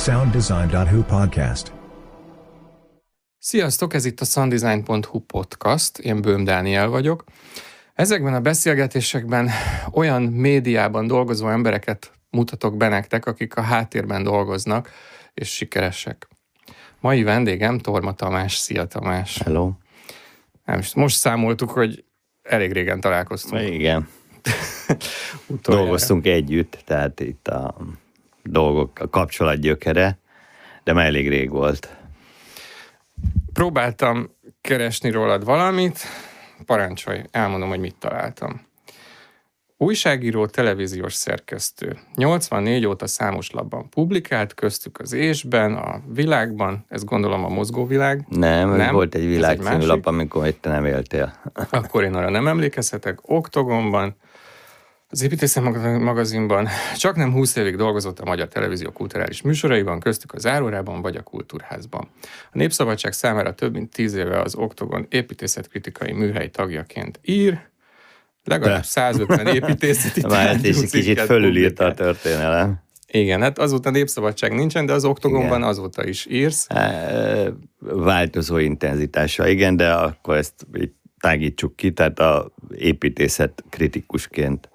sounddesign.hu podcast. Sziasztok, ez itt a sounddesign.hu podcast, én Bőm Dániel vagyok. Ezekben a beszélgetésekben olyan médiában dolgozó embereket mutatok be nektek, akik a háttérben dolgoznak, és sikeresek. Mai vendégem Torma Tamás. Szia Tamás! Hello! Nem, most számoltuk, hogy elég régen találkoztunk. Igen. Dolgoztunk együtt, tehát itt a dolgok, a kapcsolat gyökere, de már elég rég volt. Próbáltam keresni rólad valamit, parancsolj, elmondom, hogy mit találtam. Újságíró, televíziós szerkesztő. 84 óta számos labban publikált, köztük az Ésben, a Világban, ez gondolom a mozgóvilág. Nem, nem volt egy világ egy című lap, amikor itt nem éltél. Akkor én arra nem emlékezhetek. Oktogonban, az Építészet magazinban csak nem 20 évig dolgozott a Magyar Televízió kulturális műsoraiban, köztük a Zárórában vagy a Kultúrházban. A Népszabadság számára több mint 10 éve az Oktogon építészetkritikai műhely tagjaként ír, legalább De. 150 építészeti Már egy kicsit fölülírta a történelem. Igen, hát azóta népszabadság nincsen, de az oktogonban igen. azóta is írsz. Változó intenzitása, igen, de akkor ezt így tágítsuk ki, tehát a építészet kritikusként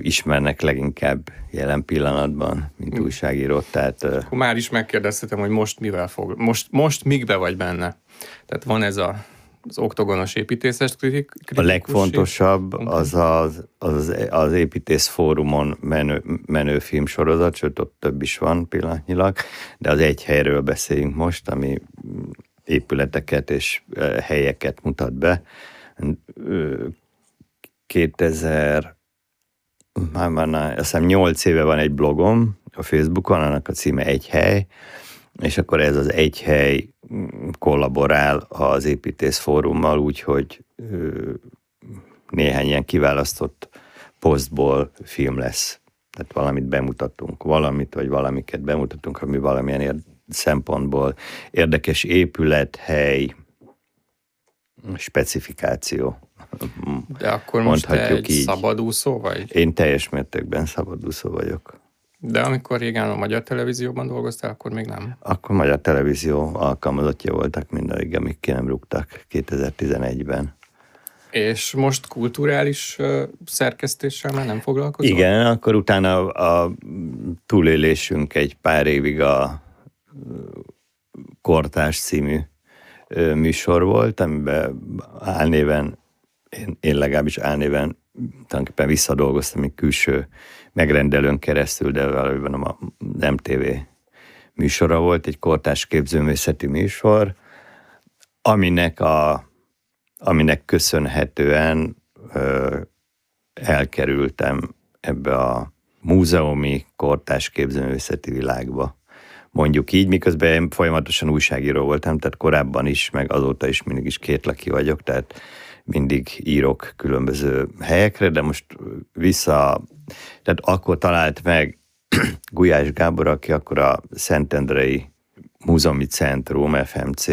ismernek leginkább jelen pillanatban, mint hm. újságíró. Tehát, Akkor már is megkérdeztetem, hogy most mivel fog, most, most mikbe vagy benne? Tehát van ez a az oktogonos építészes kritik, A legfontosabb az az, az, az építész fórumon menő, menő filmsorozat, sőt ott több is van pillanatnyilag, de az egy helyről beszéljünk most, ami épületeket és helyeket mutat be. 2000 már, már azt hiszem 8 éve van egy blogom a Facebookon, annak a címe Egy hely, és akkor ez az Egy hely kollaborál az építész fórummal, úgyhogy néhány ilyen kiválasztott posztból film lesz. Tehát valamit bemutatunk, valamit vagy valamiket bemutatunk, ami valamilyen ér- szempontból érdekes épület, hely, specifikáció. De akkor most te egy így. szabadúszó vagy? Én teljes mértékben szabadúszó vagyok. De amikor régen a Magyar Televízióban dolgoztál, akkor még nem? Akkor Magyar Televízió alkalmazottja voltak mindig, amíg ki nem rúgtak 2011-ben. És most kulturális szerkesztéssel már nem foglalkozol? Igen, akkor utána a, a túlélésünk egy pár évig a Kortás című műsor volt, amiben álnéven, én, én legalábbis álnéven tulajdonképpen visszadolgoztam egy külső megrendelőn keresztül, de valójában a MTV műsora volt, egy kortás képzőművészeti műsor, aminek, a, aminek köszönhetően ö, elkerültem ebbe a múzeumi kortás képzőművészeti világba. Mondjuk így, miközben én folyamatosan újságíró voltam, tehát korábban is, meg azóta is mindig is kétlaki vagyok, tehát mindig írok különböző helyekre, de most vissza, tehát akkor talált meg Gulyás Gábor, aki akkor a Szentendrei Múzeumi Centrum, FMC,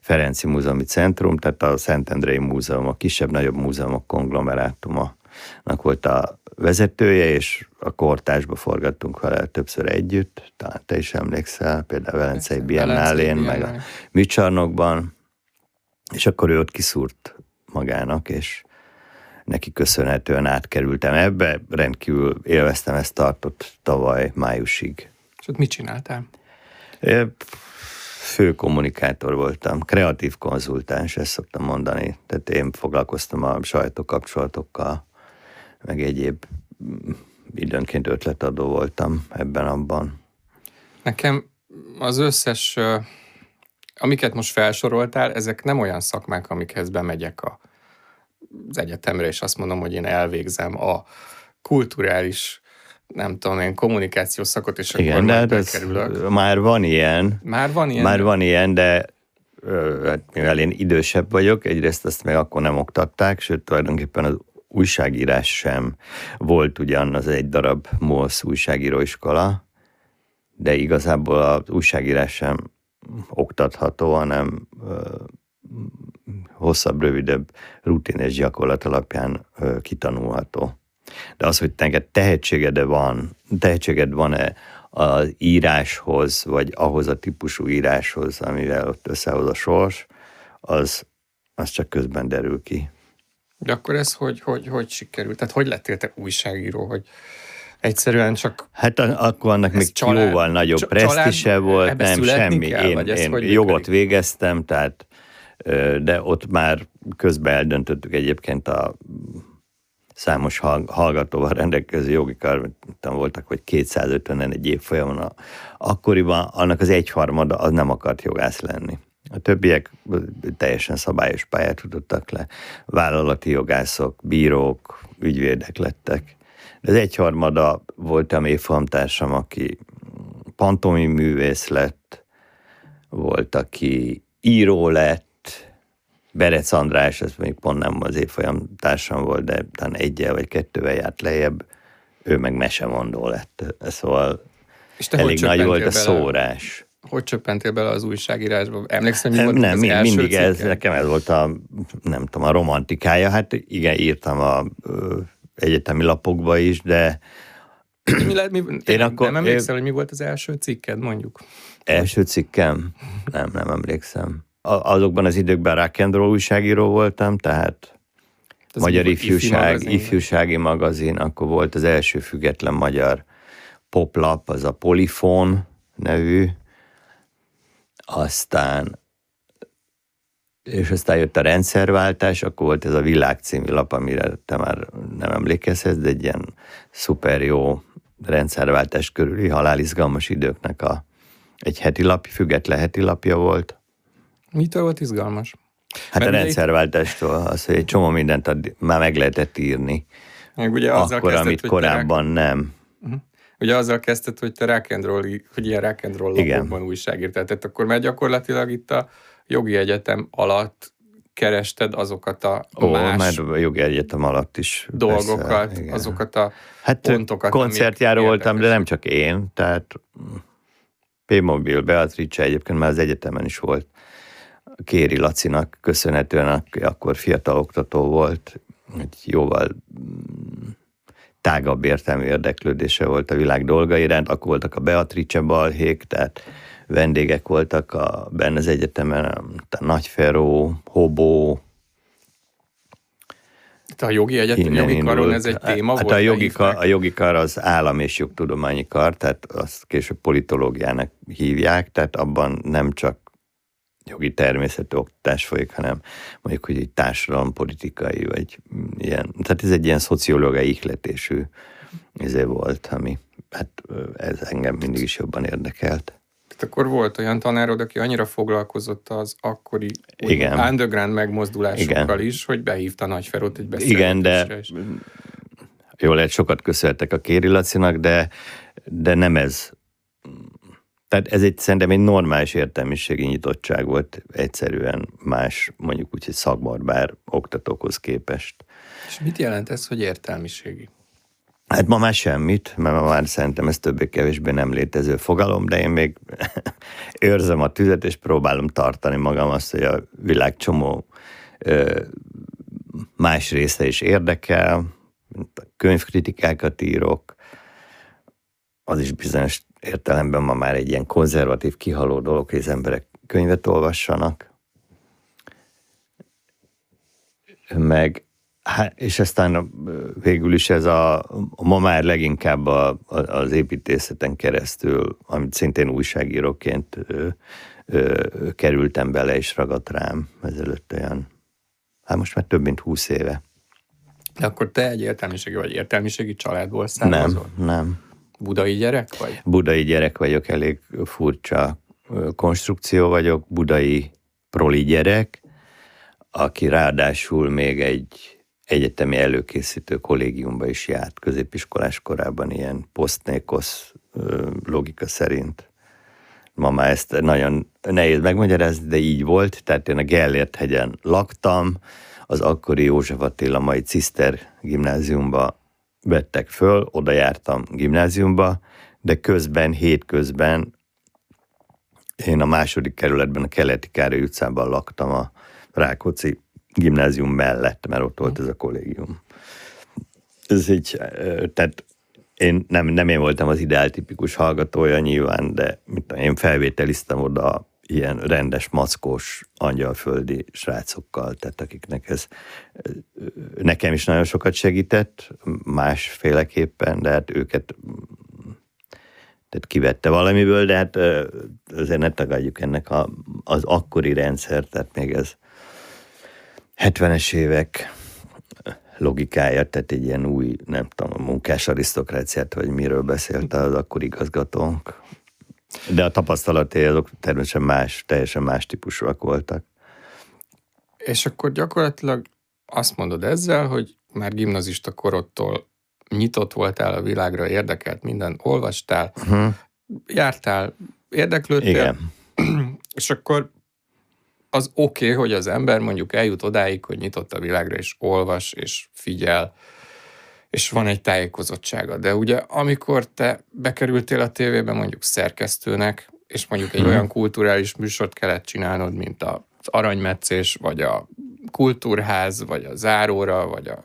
Ferenci Múzeumi Centrum, tehát a Szentendrei Múzeum, a kisebb-nagyobb múzeumok konglomerátuma volt a vezetője, és a kortásba forgattunk vele többször együtt, talán te is emlékszel, például a Velencei Biennálén, meg a műcsarnokban, és akkor ő ott kiszúrt magának, és neki köszönhetően átkerültem ebbe, rendkívül élveztem ezt tartott tavaly májusig. És ott mit csináltál? Fő kommunikátor voltam, kreatív konzultáns, ezt szoktam mondani. Tehát én foglalkoztam a sajtókapcsolatokkal, meg egyéb mm, időnként ötletadó voltam ebben-abban. Nekem az összes, amiket most felsoroltál, ezek nem olyan szakmák, amikhez bemegyek a az egyetemre, és azt mondom, hogy én elvégzem a kulturális nem tudom én, kommunikációs szakot, és Igen, akkor már bekerülök. Már van ilyen. Már van ilyen? Már van ilyen, de hát mivel én idősebb vagyok, egyrészt azt meg akkor nem oktatták, sőt tulajdonképpen az újságírás sem volt ugyan az egy darab MOSZ újságíróiskola, de igazából az újságírás sem oktatható, hanem hosszabb, rövidebb, rutines gyakorlat alapján kitanulható. De az, hogy neked tehetséged van, tehetséged van-e az íráshoz, vagy ahhoz a típusú íráshoz, amivel ott összehoz a sors, az, az csak közben derül ki. De akkor ez hogy, hogy, hogy sikerült? Tehát hogy lettél te újságíró, hogy egyszerűen csak... Hát akkor annak még család, jóval nagyobb presztise volt, nem semmi. Kell, én, én jogot végeztem, tehát de ott már közben eldöntöttük egyébként a számos hallgatóval rendelkező jogi kar, voltak, hogy 250-en egy évfolyamon. Akkoriban annak az egyharmada az nem akart jogász lenni. A többiek teljesen szabályos pályát tudottak le. Vállalati jogászok, bírók, ügyvédek lettek. De az egyharmada voltam évfolyamtársam, aki pantomi művész lett, volt, aki író lett, Berec András, ez még pont nem az évfolyam társam volt, de talán egyel vagy kettővel járt lejjebb, ő meg mesemondó lett. Szóval És te elég nagy volt a bele, szórás. Hogy csöppentél bele az újságírásba? Emlékszem, mi volt nem, az mind, első mindig ez, nekem ez volt a, nem tudom, a romantikája. Hát igen, írtam a ö, egyetemi lapokba is, de mi lehet, mi, én akkor, nem emlékszel, én, hogy mi volt az első cikked, mondjuk? Első cikkem? Nem, nem emlékszem azokban az időkben rock and roll újságíró voltam, tehát Ez magyar ifjúság, magazin, ifjúsági magazin, akkor volt az első független magyar poplap, az a Polifón nevű, aztán és aztán jött a rendszerváltás, akkor volt ez a Világ című lap, amire te már nem emlékezhetsz, de egy ilyen szuper jó rendszerváltás körüli halálizgalmas időknek a, egy heti lap, független heti lapja volt. Mitől volt izgalmas? Hát Mert a rendszerváltástól, az, hogy egy csomó mindent ad, már meg lehetett írni. Meg ugye azzal Akkor, kezdett, amit korábban rock... nem. Uh-huh. Ugye azzal kezdted, hogy te rock and roll, hogy ilyen rock and roll lapokban újságírtál. Tehát akkor már gyakorlatilag itt a jogi egyetem alatt kerested azokat a Ó, más már a jogi egyetem alatt is. Dolgokat, persze, azokat a hát pontokat. koncertjáró voltam, de nem csak én, tehát P-Mobil, Beatrice egyébként már az egyetemen is volt Kéri Lacinak köszönhetően, aki akkor fiatal oktató volt, egy jóval mm, tágabb értelmű érdeklődése volt a világ dolga iránt, akkor voltak a Beatrice balhék, tehát vendégek voltak a, benne az egyetemen, a Nagyferó, Hobó, a jogi egyetem, jogi karon ez egy téma hát volt? A jogi, kar, a jogi kar az állam és jogtudományi kar, tehát azt később politológiának hívják, tehát abban nem csak jogi természetű oktatás folyik, hanem mondjuk, hogy egy társadalompolitikai, vagy ilyen, tehát ez egy ilyen szociológiai ihletésű izé volt, ami hát ez engem mindig is jobban érdekelt. Tehát akkor volt olyan tanárod, aki annyira foglalkozott az akkori Igen. underground megmozdulásokkal Igen. is, hogy behívta Nagyferót egy beszélgetésre. Igen, de is. jól lehet, sokat köszöntek a Kéri Lacinak, de, de nem ez tehát ez egy szerintem egy normális értelmiségi nyitottság volt, egyszerűen más, mondjuk úgy, hogy szakbarbár oktatókhoz képest. És mit jelent ez, hogy értelmiségi? Hát ma már semmit, mert ma már szerintem ez többé-kevésbé nem létező fogalom, de én még őrzem a tüzet, és próbálom tartani magam azt, hogy a világ csomó ö, más része is érdekel, könyvkritikákat írok, az is bizonyos értelemben ma már egy ilyen konzervatív, kihaló dolog, hogy az emberek könyvet olvassanak. Meg, hát, és aztán végül is ez a, ma már leginkább a, az építészeten keresztül, amit szintén újságíróként ö, ö, kerültem bele, és ragadt rám ezelőtt olyan, hát most már több mint húsz éve. De akkor te egy értelmiségi vagy értelmiségi családból származol? Nem, nem. Budai gyerek vagy? Budai gyerek vagyok, elég furcsa konstrukció vagyok, budai proli gyerek, aki ráadásul még egy egyetemi előkészítő kollégiumba is járt középiskolás korában, ilyen posztnékosz logika szerint. Ma már ezt nagyon nehéz megmagyarázni, de így volt, tehát én a Gellért hegyen laktam, az akkori József Attila mai Ciszter gimnáziumba vettek föl, oda jártam gimnáziumba, de közben, hétközben én a második kerületben, a Keleti Károly utcában laktam a Rákóczi gimnázium mellett, mert ott volt ez a kollégium. Ez így, tehát én nem, nem én voltam az ideáltipikus hallgatója nyilván, de mit tudom, én felvételiztem oda ilyen rendes, mackós, angyalföldi srácokkal, tehát akiknek ez nekem is nagyon sokat segített, másféleképpen, de hát őket tehát kivette valamiből, de hát azért ne tagadjuk ennek a, az akkori rendszer, tehát még ez 70-es évek logikája, tehát egy ilyen új, nem tudom, a munkás arisztokráciát, vagy miről beszélt az akkor igazgatónk. De a tapasztalatai azok természetesen más, teljesen más típusúak voltak. És akkor gyakorlatilag azt mondod ezzel, hogy már gimnazista korodtól nyitott voltál a világra, érdekelt minden, olvastál, uh-huh. jártál, érdeklődtél, Igen. és akkor az oké, okay, hogy az ember mondjuk eljut odáig, hogy nyitott a világra, és olvas, és figyel, és van egy tájékozottsága. De ugye amikor te bekerültél a tévébe mondjuk szerkesztőnek, és mondjuk egy hmm. olyan kulturális műsort kellett csinálnod, mint az aranymetszés, vagy a kultúrház, vagy a záróra, vagy a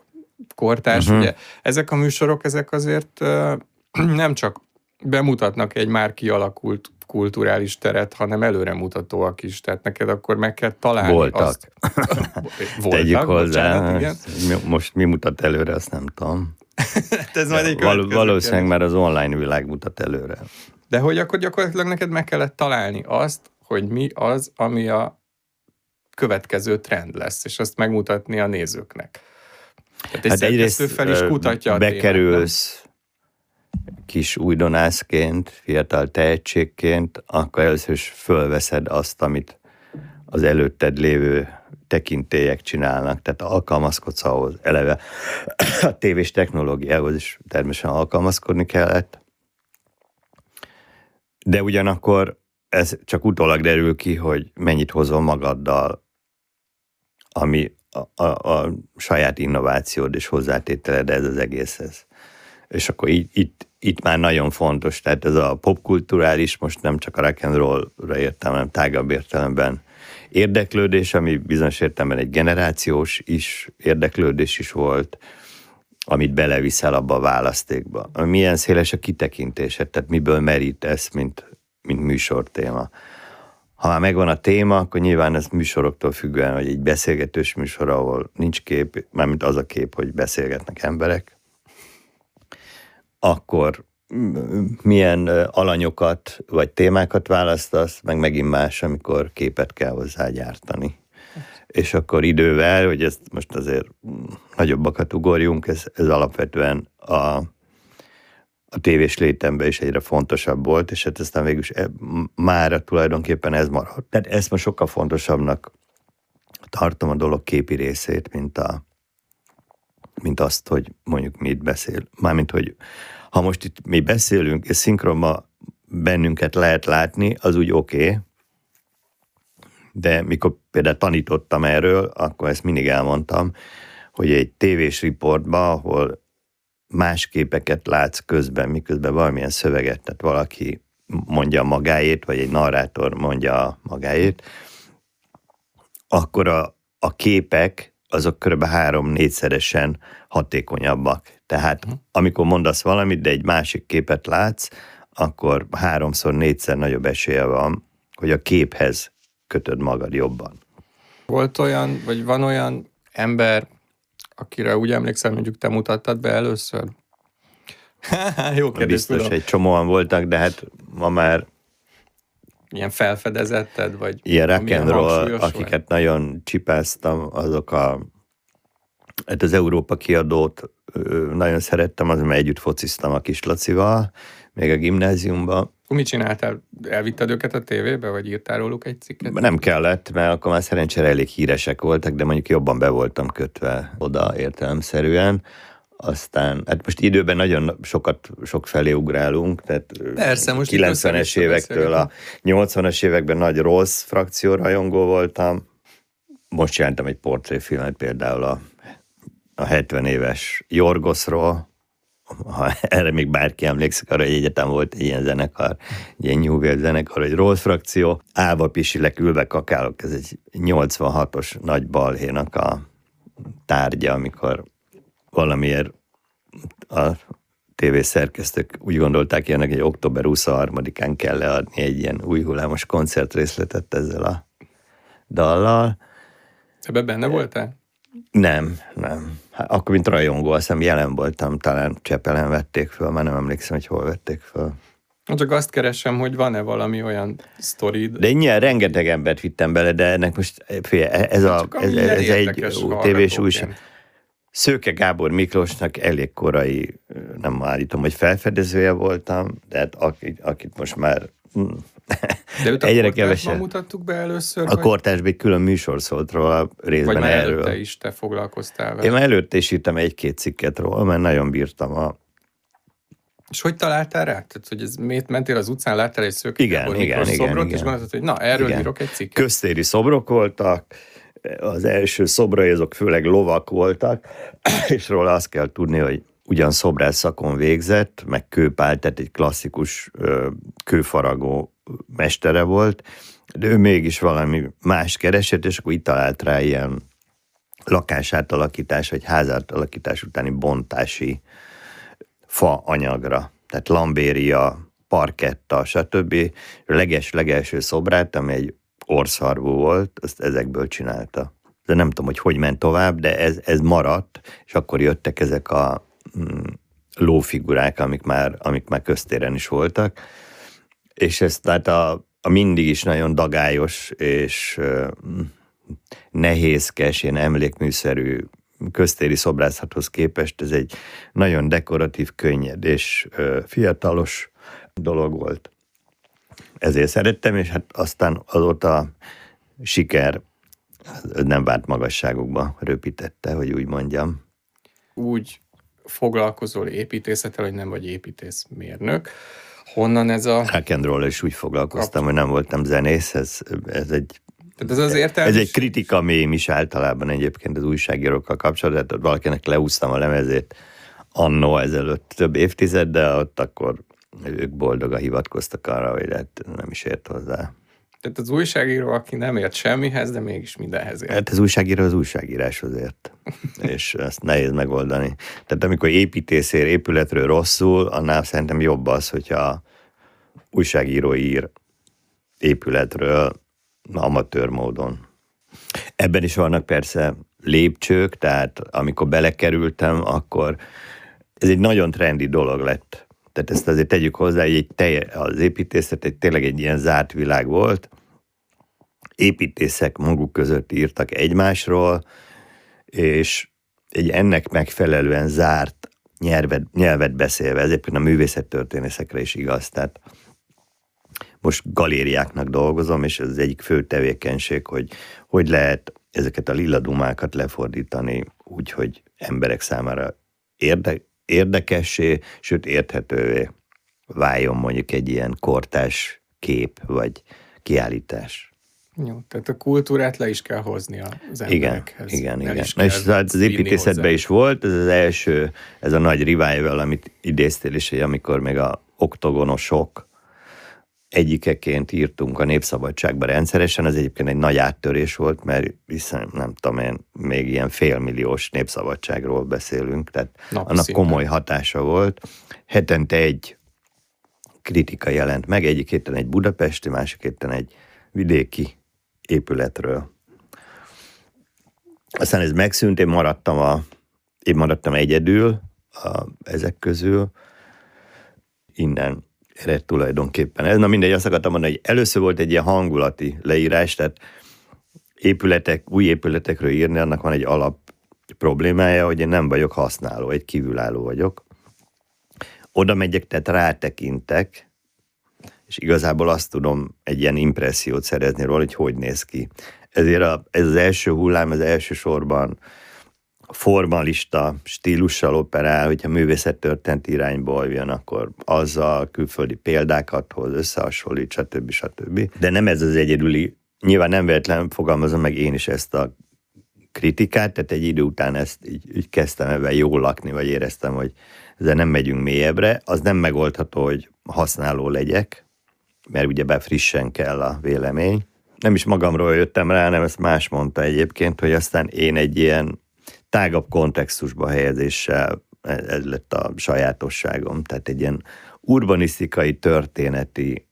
kortárs, uh-huh. ugye ezek a műsorok, ezek azért uh, nem csak bemutatnak egy már kialakult kulturális teret, hanem előremutatóak is. Tehát neked akkor meg kell találni Voltak. azt. Voltak, Tegyük hozzá. Bocsánat, igen. Most mi mutat előre, azt nem tudom. Hát ez majd egy Val- valószínűleg már az online világ mutat előre. De hogy akkor gyakorlatilag neked meg kellett találni azt, hogy mi az, ami a következő trend lesz, és azt megmutatni a nézőknek. Tehát egy hát egyrészt fel is kutatja bekerülsz, témát, kis újdonászként, fiatal tehetségként, akkor először is fölveszed azt, amit az előtted lévő tekintélyek csinálnak, tehát alkalmazkodsz ahhoz eleve. A tévés technológiához is természetesen alkalmazkodni kellett, de ugyanakkor ez csak utólag derül ki, hogy mennyit hozol magaddal, ami a, a, a saját innovációd és hozzátételed ez az egészhez. És akkor így, itt, itt már nagyon fontos, tehát ez a popkulturális, most nem csak a rock and roll-ra értem, hanem tágabb értelemben érdeklődés, ami bizonyos értelemben egy generációs is érdeklődés is volt, amit beleviszel abba a választékba. Milyen széles a kitekintésed, tehát miből merítesz, mint, mint műsortéma. Ha már megvan a téma, akkor nyilván ez műsoroktól függően, hogy egy beszélgetős műsor, ahol nincs kép, mármint az a kép, hogy beszélgetnek emberek, akkor milyen alanyokat vagy témákat választasz, meg megint más, amikor képet kell hozzá gyártani. És akkor idővel, hogy ezt most azért nagyobbakat ugorjunk, ez, ez alapvetően a, a tévés létemben is egyre fontosabb volt, és hát aztán végül is e, mára tulajdonképpen ez maradt. Tehát ezt most sokkal fontosabbnak tartom a dolog képi részét, mint, a, mint azt, hogy mondjuk mit beszél. Mármint, hogy ha most itt mi beszélünk, és szinkronban bennünket lehet látni, az úgy oké, okay, de mikor például tanítottam erről, akkor ezt mindig elmondtam, hogy egy tévés riportban, ahol más képeket látsz közben, miközben valamilyen szöveget, tehát valaki mondja magáét, vagy egy narrátor mondja magáét, akkor a, a képek azok kb. három-négyszeresen hatékonyabbak. Tehát uh-huh. amikor mondasz valamit, de egy másik képet látsz, akkor háromszor, négyszer nagyobb esélye van, hogy a képhez kötöd magad jobban. Volt olyan, vagy van olyan ember, akire úgy emlékszem, mondjuk te mutattad be először? Jó kérdés, Biztos tudom. egy csomóan voltak, de hát ma már Ilyen felfedezetted, vagy ilyen rock and roll, akiket vagy? nagyon csipáztam, azok a hát az Európa kiadót nagyon szerettem, az, mert együtt fociztam a kis Lacival, még a gimnáziumban. Mit csináltál? Elvitted őket a tévébe, vagy írtál róluk egy cikket? Nem kellett, mert akkor már szerencsére elég híresek voltak, de mondjuk jobban be voltam kötve oda értelemszerűen. Aztán, hát most időben nagyon sokat, sok felé ugrálunk, tehát Persze, most 90-es évektől a 80-as években nagy rossz frakció rajongó voltam. Most csináltam egy portréfilmet például a a 70 éves Jorgoszról, ha erre még bárki emlékszik, arra, hogy egyetem volt egy ilyen zenekar, egy ilyen New Wave zenekar, egy Rolls frakció, állva pisilek, ülve kakálok, ez egy 86-os nagy balhénak a tárgya, amikor valamiért a TV szerkesztők úgy gondolták ilyenek, hogy október 23-án kell leadni egy ilyen új hullámos koncertrészletet ezzel a dallal. Ebben benne voltál? Nem, nem. Hát akkor, mint rajongó, azt hiszem jelen voltam, talán Csepelen vették föl, már nem emlékszem, hogy hol vették föl. Csak azt keresem, hogy van-e valami olyan sztorid. De én rengeteg embert vittem bele, de ennek most fél, ez, a, ez, ez egy tévés újság. Szőke Gábor Miklósnak elég korai, nem állítom, hogy felfedezője voltam, de hát akit, akit most már hm, de őt a Egyre kevesebb. mutattuk be először? A kortásban egy külön műsor szólt róla részben vagy már erről. előtte is te foglalkoztál vele? Én már előtte is írtam egy-két cikket róla, mert nagyon bírtam a... És hogy találtál rá? Tehát, hogy ez, miért mentél az utcán, láttál egy szőke igen, igen, igen, szobrot, igen. és gondoltad, hogy na, erről igen. írok egy cikket. Köztéri szobrok voltak, az első szobrai azok főleg lovak voltak, és róla azt kell tudni, hogy ugyan szobrász szakon végzett, meg kőpál, tehát egy klasszikus kőfaragó mestere volt, de ő mégis valami más keresett, és akkor itt talált rá ilyen lakásátalakítás, vagy házátalakítás utáni bontási fa anyagra. Tehát lambéria, parketta, stb. A leges-legelső szobrát, ami egy orszarvú volt, azt ezekből csinálta. De nem tudom, hogy hogy ment tovább, de ez, ez maradt, és akkor jöttek ezek a mm, lófigurák, amik már, amik már köztéren is voltak, és ez tehát a, a mindig is nagyon dagályos és uh, nehézkes, ilyen emlékműszerű köztéri szobrászathoz képest ez egy nagyon dekoratív, könnyed és fiatalos dolog volt. Ezért szerettem, és hát aztán azóta siker nem várt magasságokba röpítette, hogy úgy mondjam. Úgy foglalkozol építészettel, hogy nem vagy építészmérnök. Honnan ez a... Rock'n'roll is úgy foglalkoztam, hogy nem voltam zenész, ez, ez egy tehát ez az értelmes... Ez egy kritika mém is általában egyébként az újságírókkal kapcsolatban, tehát valakinek leúztam a lemezét annó ezelőtt több évtized, de ott akkor ők boldogan hivatkoztak arra, hogy hát nem is ért hozzá. Tehát az újságíró, aki nem ért semmihez, de mégis mindenhez ért. Hát az újságíró az újságíráshoz ért, és ezt nehéz megoldani. Tehát amikor építészér épületről rosszul, annál szerintem jobb az, hogyha újságíró ír épületről amatőr módon. Ebben is vannak persze lépcsők, tehát amikor belekerültem, akkor ez egy nagyon trendi dolog lett tehát ezt azért tegyük hozzá, hogy egy telje, az építészet egy, tényleg egy ilyen zárt világ volt. Építészek maguk között írtak egymásról, és egy ennek megfelelően zárt nyelvet, nyelvet beszélve, ez egyébként a művészettörténészekre is igaz. Tehát most galériáknak dolgozom, és ez az egyik fő tevékenység, hogy hogy lehet ezeket a lila dumákat lefordítani úgy, hogy emberek számára érde, érdekessé, sőt érthetővé váljon mondjuk egy ilyen kortás kép vagy kiállítás. Jó, tehát a kultúrát le is kell hozni az emberekhez. Igen, igen, igen. Na és az, az építészetben is volt, ez az első, ez a nagy revival, amit idéztél is, hogy amikor még a oktogonosok egyikeként írtunk a Népszabadságba rendszeresen, ez egyébként egy nagy áttörés volt, mert hiszen nem tudom én, még ilyen félmilliós népszabadságról beszélünk, tehát Napi annak szinten. komoly hatása volt. Hetente egy kritika jelent meg, egyik héten egy budapesti, másik héten egy vidéki épületről. Aztán ez megszűnt, én maradtam, a, én maradtam egyedül a, ezek közül, innen ered tulajdonképpen. Ez, na mindegy, azt akartam mondani, hogy először volt egy ilyen hangulati leírás, tehát épületek, új épületekről írni, annak van egy alap problémája, hogy én nem vagyok használó, egy kívülálló vagyok. Oda megyek, tehát rátekintek, és igazából azt tudom egy ilyen impressziót szerezni róla, hogy hogy néz ki. Ezért a, ez az első hullám, az elsősorban formalista stílussal operál, hogyha művészettörtént irányból jön, akkor azzal külföldi példákat hoz, összehasonlít, stb. stb. De nem ez az egyedüli, nyilván nem véletlen fogalmazom meg én is ezt a kritikát, tehát egy idő után ezt így, így kezdtem ebben jól lakni, vagy éreztem, hogy ezzel nem megyünk mélyebbre. Az nem megoldható, hogy használó legyek, mert ugye be frissen kell a vélemény. Nem is magamról jöttem rá, nem ezt más mondta egyébként, hogy aztán én egy ilyen tágabb kontextusba helyezéssel ez, ez lett a sajátosságom. Tehát egy ilyen urbanisztikai, történeti,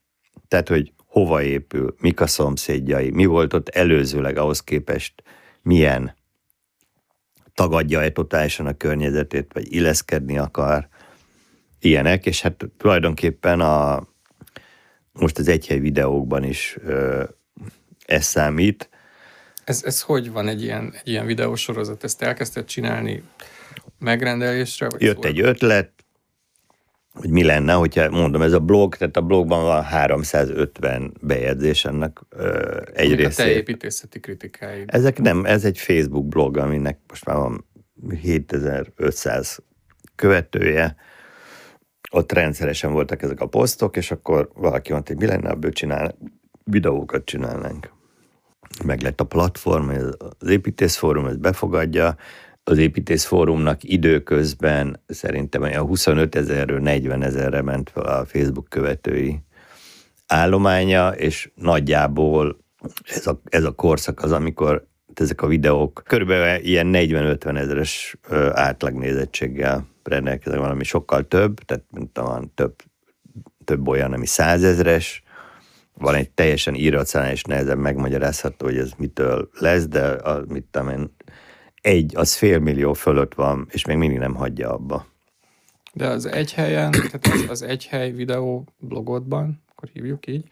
tehát hogy hova épül, mik a szomszédjai, mi volt ott előzőleg ahhoz képest, milyen tagadja-e totálisan a környezetét, vagy illeszkedni akar, ilyenek, és hát tulajdonképpen a, most az egyhely videókban is ö, ez számít. Ez, ez hogy van egy ilyen, egy ilyen videósorozat? Ezt elkezdted csinálni megrendelésre? Vagy Jött szól? egy ötlet, hogy mi lenne, hogyha mondom, ez a blog, tehát a blogban van 350 bejegyzés ennek ö, egy Amik részét. A te építészeti kritikáid. Ezek nem, ez egy Facebook blog, aminek most már van 7500 követője, ott rendszeresen voltak ezek a posztok, és akkor valaki mondta, hogy mi lenne, ebből csinál, videókat csinálnánk. Meg lett a platform, az építészfórum, ez befogadja, az építészfórumnak időközben szerintem a 25 ezerről 40 ezerre ment fel a Facebook követői állománya, és nagyjából ez a, ez a korszak az, amikor ezek a videók körülbelül ilyen 40-50 ezeres átlagnézettséggel rendelkeznek, valami sokkal több, tehát mint van több, több olyan, ami százezres, van egy teljesen irracionális, nehezen megmagyarázható, hogy ez mitől lesz, de a, mit tudom én, egy, az fél millió fölött van, és még mindig nem hagyja abba. De az egy helyen, tehát az, az egy hely videó blogodban, akkor hívjuk így,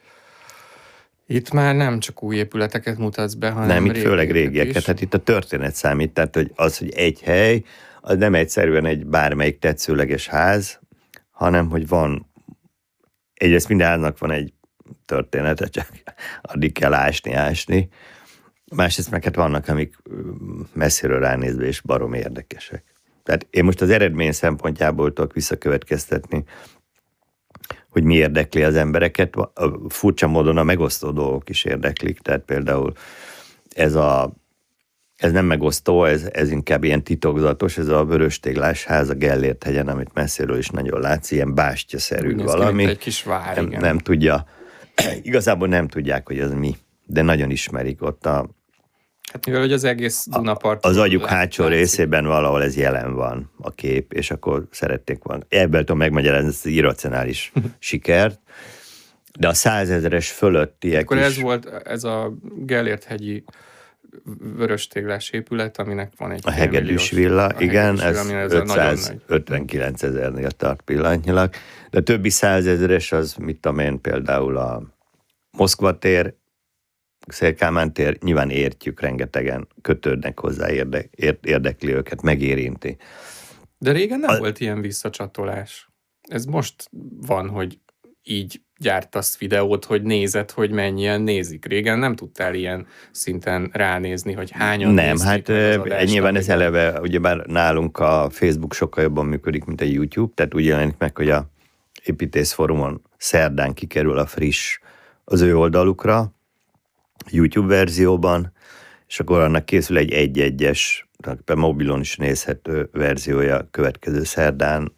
itt már nem csak új épületeket mutatsz be, hanem Nem, itt főleg régieket. Hát itt a történet számít, tehát hogy az, hogy egy hely, az nem egyszerűen egy bármelyik tetszőleges ház, hanem hogy van, egyrészt minden háznak van egy története, csak addig kell ásni, ásni. Másrészt meg hát vannak, amik messziről ránézve és barom érdekesek. Tehát én most az eredmény szempontjából tudok visszakövetkeztetni, hogy mi érdekli az embereket. Furcsa módon a megosztó dolgok is érdeklik, tehát például ez a ez nem megosztó, ez, ez inkább ilyen titokzatos, ez a vörös téglás ház a Gellért hegyen, amit messziről is nagyon látsz, ilyen bástyaszerű Úgy valami. egy kis vár, nem, igen. nem tudja, igazából nem tudják, hogy ez mi, de nagyon ismerik ott a, Hát mivel hogy az egész Dunapart... az agyuk hátsó részében valahol ez jelen van, a kép, és akkor szerették volna. Ebből tudom megmagyarázni ezt az irracionális sikert, de a százezeres fölöttiek Akkor is... ez volt, ez a Gellért hegyi vörös téglás épület, aminek van egy A Hegedűs villa, a igen, Hegedűs ez villa, ez nagy- 559 ezernél tart pillanatnyilag. De többi százezeres az, mit tudom én, például a Moszkva tér, Szélkámán tér, nyilván értjük, rengetegen kötődnek hozzá, érde, ér, érdekli őket, megérinti. De régen nem A- volt ilyen visszacsatolás. Ez most van, hogy így gyártasz videót, hogy nézed, hogy mennyien nézik. Régen nem tudtál ilyen szinten ránézni, hogy hányan Nem, nézték hát adást, nyilván ez eleve, ugyebár nálunk a Facebook sokkal jobban működik, mint a YouTube, tehát úgy jelenik meg, hogy a építészforumon szerdán kikerül a friss az ő oldalukra, YouTube verzióban, és akkor annak készül egy egy-egyes, mobilon is nézhető verziója következő szerdán,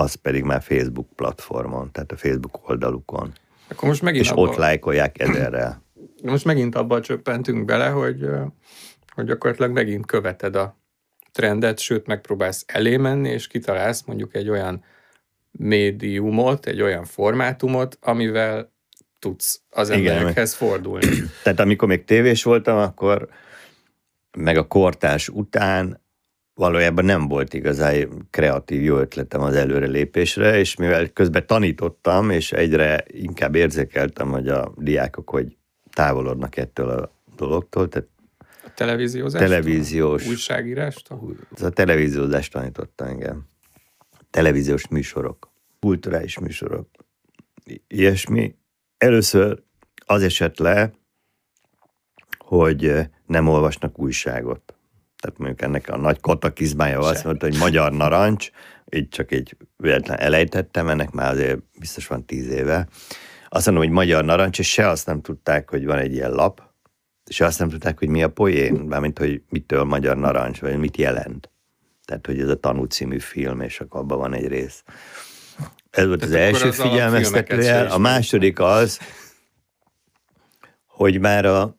az pedig már Facebook platformon, tehát a Facebook oldalukon. Akkor most megint És abba, ott lájkolják ezerrel. most megint abba csöppentünk bele, hogy, hogy gyakorlatilag megint követed a trendet, sőt megpróbálsz elé menni, és kitalálsz mondjuk egy olyan médiumot, egy olyan formátumot, amivel tudsz az Igen, emberekhez fordulni. Tehát amikor még tévés voltam, akkor meg a kortás után valójában nem volt igazán kreatív jó ötletem az előrelépésre, és mivel közben tanítottam, és egyre inkább érzékeltem, hogy a diákok hogy távolodnak ettől a dologtól, tehát A televíziózás? televíziós, Újságírástól? ez a televíziózást tanította engem. Televíziós műsorok, kulturális műsorok, ilyesmi. Először az esett le, hogy eh, nem olvasnak újságot. Tehát mondjuk ennek a nagy katakizmája azt mondta, hogy magyar narancs, így csak egy véletlen elejtettem, ennek már azért biztos van tíz éve. Azt mondom, hogy magyar narancs, és se azt nem tudták, hogy van egy ilyen lap, se azt nem tudták, hogy mi a poén, mármint, hogy mitől magyar narancs, vagy mit jelent. Tehát, hogy ez a Tanú című film, és akkor abban van egy rész. Ez volt az Tehát első az alapfilmeket se figyelmeztetőjel. A második az, hogy már a,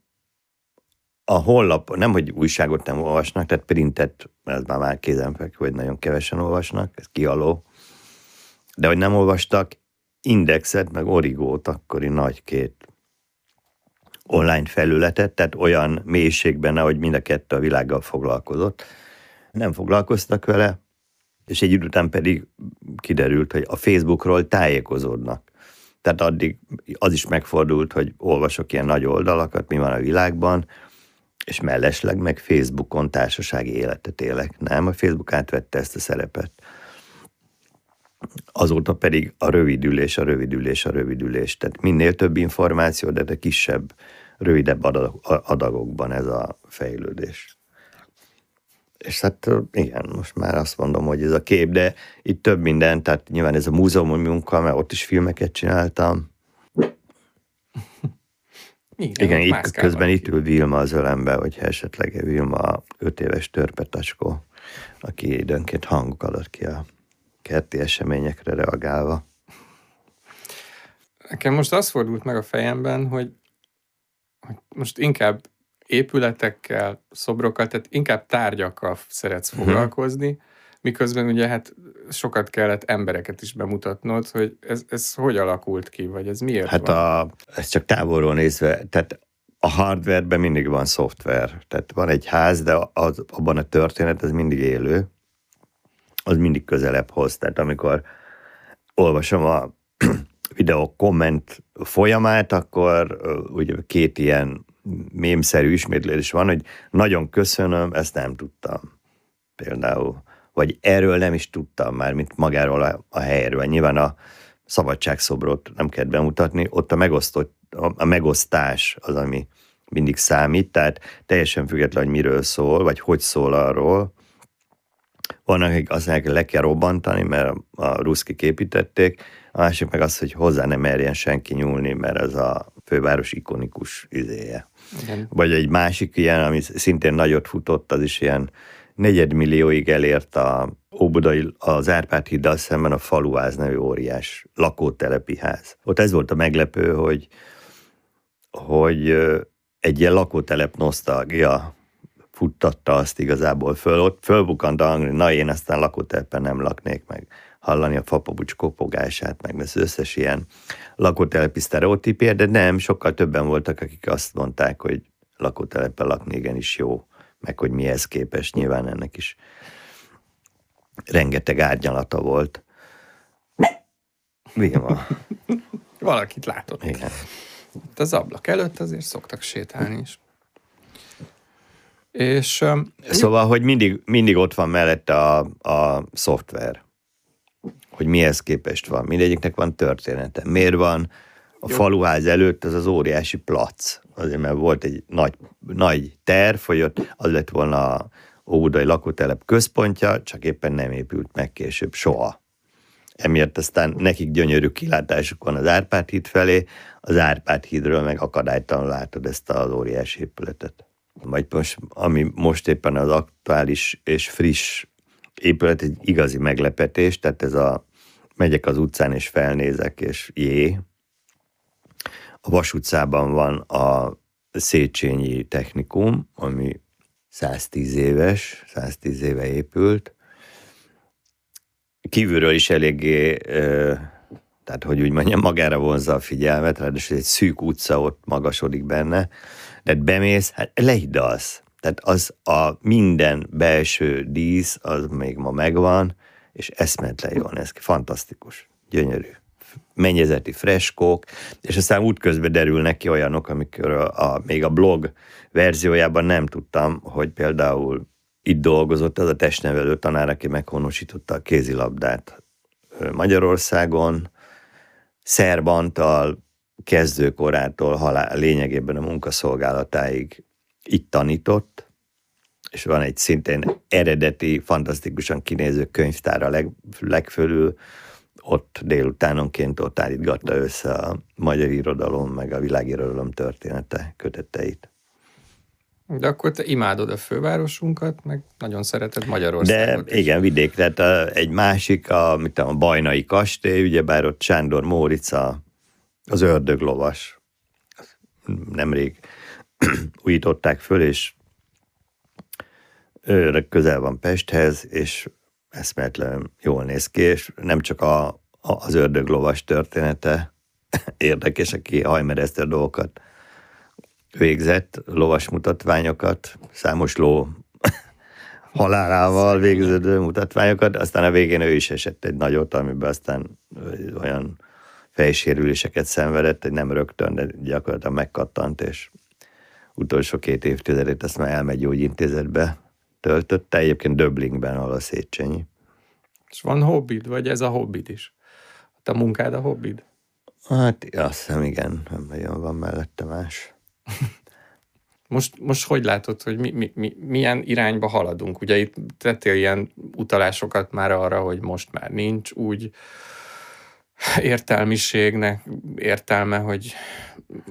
a honlap, nem, hogy újságot nem olvasnak, tehát printet, ez már már kézenfekvő, hogy nagyon kevesen olvasnak, ez kialó, de hogy nem olvastak Indexet, meg Origót, akkori nagy két online felületet, tehát olyan mélységben, ahogy mind a kettő a világgal foglalkozott. Nem foglalkoztak vele, és egy idő után pedig kiderült, hogy a Facebookról tájékozódnak. Tehát addig az is megfordult, hogy olvasok ilyen nagy oldalakat, mi van a világban, és mellesleg meg Facebookon társasági életet élek. Nem, a Facebook átvette ezt a szerepet. Azóta pedig a rövidülés, a rövidülés, a rövidülés. Tehát minél több információ, de, de kisebb, rövidebb adagokban ez a fejlődés. És hát igen, most már azt mondom, hogy ez a kép, de itt több minden, tehát nyilván ez a múzeumi munka, mert ott is filmeket csináltam. Igen, igen itt közben itt ül Vilma az ölembe, hogyha esetleg Vilma öt éves törpetacskó, aki időnként hangokat ad ki a kerti eseményekre reagálva. Nekem most az fordult meg a fejemben, hogy, hogy most inkább épületekkel, szobrokkal, tehát inkább tárgyakkal szeretsz mhm. foglalkozni, miközben ugye hát sokat kellett embereket is bemutatnod, hogy ez, ez hogy alakult ki, vagy ez miért Hát van? A, ez csak távolról nézve, tehát a hardwareben mindig van szoftver. Tehát van egy ház, de az, abban a történet ez mindig élő, az mindig közelebb hoz. Tehát amikor olvasom a videó komment folyamát, akkor ugye két ilyen mémszerű ismétlés van, hogy nagyon köszönöm, ezt nem tudtam. Például. Vagy erről nem is tudtam már, mint magáról a, a helyről. Nyilván a szabadságszobrot nem kell bemutatni, ott a, megosztott, a, a megosztás az, ami mindig számít, tehát teljesen független, hogy miről szól, vagy hogy szól arról. Vannak, akik azt mondják, le kell robbantani, mert a ruszki képítették, a másik meg az, hogy hozzá nem merjen senki nyúlni, mert ez a főváros ikonikus izéje. Igen. Vagy egy másik ilyen, ami szintén nagyot futott, az is ilyen negyedmillióig elért a Óbudai, az Árpád híddal szemben a Faluház nevű óriás lakótelepi ház. Ott ez volt a meglepő, hogy, hogy egy ilyen lakótelep nosztalgia futtatta azt igazából föl. Ott fölbukant a hang, na én aztán lakótelepen nem laknék meg hallani a fapabucs kopogását, meg az összes ilyen lakótelepi sztereotípia, de nem, sokkal többen voltak, akik azt mondták, hogy lakótelepen lakni igenis jó, meg hogy mihez képest, nyilván ennek is rengeteg árnyalata volt. Mi van? Valakit látott. Igen. Itt az ablak előtt azért szoktak sétálni is. És, szóval, hogy mindig, mindig ott van mellette a, a szoftver hogy mihez képest van. Mindegyiknek van története. Miért van a Jó. faluház előtt az az óriási plac? Azért, mert volt egy nagy, nagy terv, hogy ott az lett volna a óbudai lakótelep központja, csak éppen nem épült meg később soha. Emiatt aztán nekik gyönyörű kilátásuk van az Árpád híd felé, az Árpád hídről meg akadálytalan látod ezt az óriási épületet. Vagy most, ami most éppen az aktuális és friss épület egy igazi meglepetés, tehát ez a megyek az utcán és felnézek, és jé. A Vas utcában van a Széchenyi Technikum, ami 110 éves, 110 éve épült. Kívülről is eléggé, tehát hogy úgy mondjam, magára vonzza a figyelmet, ráadásul egy szűk utca ott magasodik benne, de bemész, hát lehidalsz. Tehát az a minden belső dísz, az még ma megvan, és eszmetlen jól néz ki, fantasztikus, gyönyörű. Mennyezeti freskók, és aztán útközben derülnek ki olyanok, amikor a, a, még a blog verziójában nem tudtam, hogy például itt dolgozott az a testnevelő tanár, aki meghonosította a kézilabdát Magyarországon, Szerbantal, kezdőkorától halál, lényegében a munkaszolgálatáig itt tanított, és van egy szintén eredeti, fantasztikusan kinéző könyvtár a leg, legfölül, ott délutánonként ott állítgatta össze a magyar irodalom, meg a világirodalom története, köteteit. De akkor te imádod a fővárosunkat, meg nagyon szereted Magyarországot. De is. igen, vidék, tehát egy másik, a, mit a Bajnai kastély, ugyebár ott Sándor Mórica, az ördöglovas, nemrég újították föl, és közel van Pesthez, és eszméletlen jól néz ki, és nem csak a, a, az ördöglovas története érdekes, aki hajmeresztő dolgokat végzett, lovas mutatványokat, számos ló halálával végződő mutatványokat, aztán a végén ő is esett egy nagyot, amiben aztán olyan fejsérüléseket szenvedett, hogy nem rögtön, de gyakorlatilag megkattant, és utolsó két évtizedét azt már elmegy gyógyintézetbe töltötte, egyébként Döblingben, ahol a Széchenyi. És van hobbid, vagy ez a hobbid is? A munkád a hobbid? Hát azt hiszem, igen, nem nagyon van mellette más. Most, most hogy látod, hogy mi, mi, mi, milyen irányba haladunk? Ugye itt tettél ilyen utalásokat már arra, hogy most már nincs úgy értelmiségnek értelme, hogy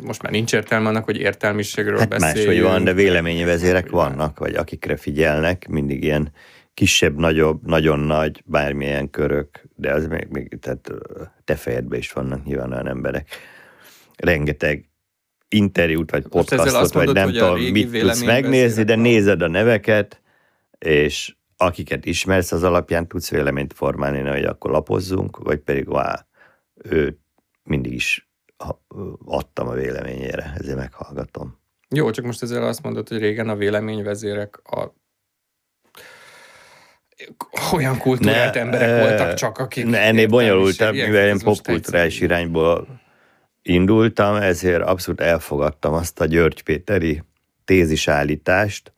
most már nincs értelme annak, hogy értelmiségről hát beszéljünk. Máshogy van, de véleményi vezérek vannak, vagy akikre figyelnek, mindig ilyen kisebb, nagyobb, nagyon nagy, bármilyen körök, de az még, még tehát te fejedben is vannak nyilván olyan emberek. Rengeteg interjút, vagy podcastot, vagy nem tudom, mit tudsz megnézni, de nézed a neveket, és akiket ismersz, az alapján tudsz véleményt formálni, hogy akkor lapozzunk, vagy pedig vá, ő mindig is adtam a véleményére, ezért meghallgatom. Jó, csak most ezzel azt mondod, hogy régen a véleményvezérek a olyan kultúrált ne, emberek e, voltak csak, akik... Ne, ennél bonyolultabb, mivel én popkulturális irányból indultam, ezért abszolút elfogadtam azt a György Péteri tézisállítást,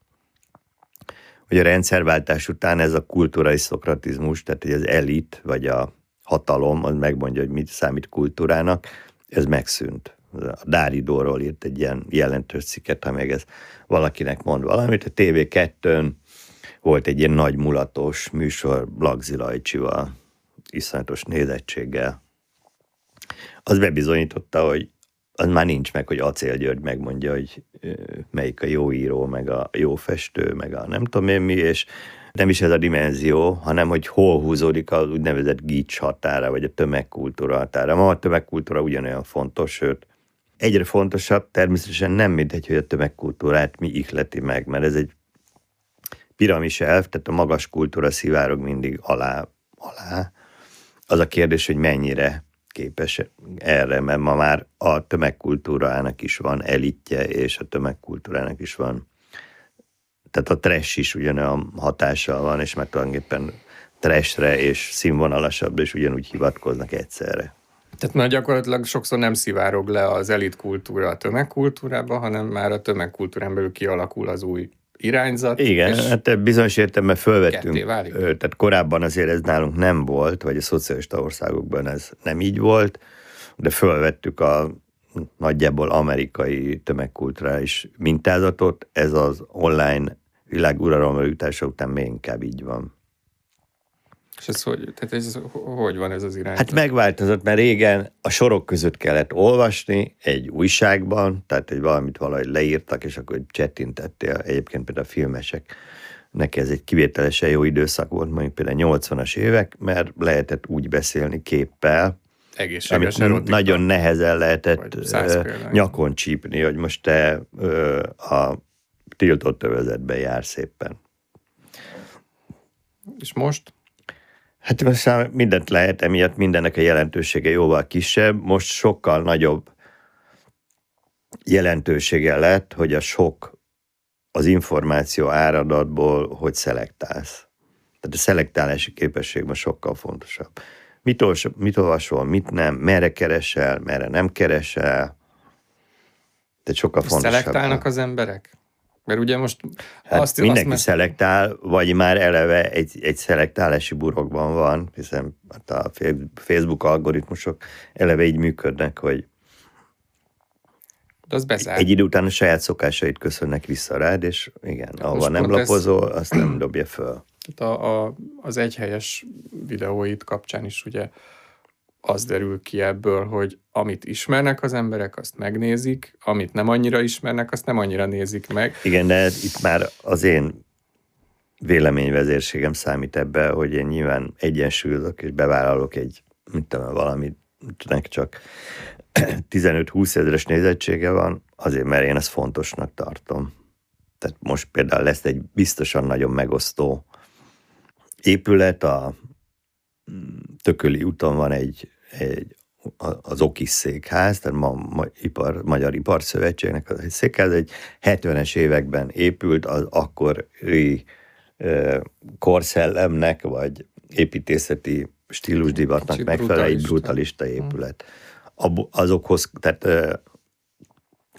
hogy a rendszerváltás után ez a kulturai szokratizmus, tehát hogy az elit, vagy a hatalom, az megmondja, hogy mit számít kultúrának, ez megszűnt. A Dáridóról írt egy ilyen jelentős cikket, ha még ez valakinek mond valamit. A TV2-n volt egy ilyen nagy mulatos műsor Lagzi Lajcsival, iszonyatos nézettséggel. Az bebizonyította, hogy az már nincs meg, hogy Acél György megmondja, hogy melyik a jó író, meg a jó festő, meg a nem tudom én mi, és nem is ez a dimenzió, hanem hogy hol húzódik az úgynevezett gics határa, vagy a tömegkultúra határa. Ma a tömegkultúra ugyanolyan fontos, sőt, egyre fontosabb, természetesen nem mindegy, hogy a tömegkultúrát mi ihleti meg, mert ez egy piramis elv, tehát a magas kultúra szivárog mindig alá, alá. Az a kérdés, hogy mennyire képes erre, mert ma már a tömegkultúrának is van elitje, és a tömegkultúrának is van tehát a trash is ugyanolyan hatással van, és meg tulajdonképpen trashre és színvonalasabb, és ugyanúgy hivatkoznak egyszerre. Tehát már gyakorlatilag sokszor nem szivárog le az elit kultúra a tömegkultúrába, hanem már a tömegkultúrán belül kialakul az új irányzat. Igen, hát bizonyos értelemben fölvettünk. Tehát korábban azért ez nálunk nem volt, vagy a szocialista országokban ez nem így volt, de fölvettük a nagyjából amerikai tömegkulturális mintázatot, ez az online világ uralomra jutása után még inkább így van. És ez hogy, tehát ez, hogy van ez az irány? Hát megváltozott, mert régen a sorok között kellett olvasni egy újságban, tehát hogy valamit valahogy leírtak, és akkor csettintettél. Egyébként például a filmesek neki ez egy kivételesen jó időszak volt, mondjuk például 80-as évek, mert lehetett úgy beszélni képpel, Egészséges amit nagyon nehezen lehetett nyakon csípni, hogy most te a tiltott övezetben jár szépen. És most? Hát most mindent lehet, emiatt mindennek a jelentősége jóval kisebb. Most sokkal nagyobb jelentősége lett, hogy a sok az információ áradatból hogy szelektálsz. Tehát a szelektálási képesség most sokkal fontosabb. Mit, olvas, mit olvasol, mit nem, merre keresel, merre nem keresel. Tehát sokkal fontosabb. Szelektálnak az emberek? Mert ugye most hát azt, mindenki azt szelektál, vagy már eleve egy, egy szelektálási burokban van, hiszen hát a Facebook algoritmusok eleve így működnek, hogy az bezár. Egy idő után a saját szokásait köszönnek vissza rád, és igen, hát ahova nem lapozol, ez... azt nem dobja föl. Tehát a, a, az egyhelyes videóit kapcsán is ugye az derül ki ebből, hogy amit ismernek az emberek, azt megnézik, amit nem annyira ismernek, azt nem annyira nézik meg. Igen, de itt már az én véleményvezérségem számít ebbe, hogy én nyilván egyensúlyozok és bevállalok egy, mit tudom, valamit, csak 15-20 ezeres nézettsége van, azért, mert én ezt fontosnak tartom. Tehát most például lesz egy biztosan nagyon megosztó épület, a mm, Tököli úton van egy, egy az Okis székház, tehát ma, ma ipar, Magyar Iparszövetségnek az egy székház, egy 70-es években épült az akkori e, korszellemnek, vagy építészeti stílusdivatnak megfelelő egy brutalista épület. Ab, azokhoz, tehát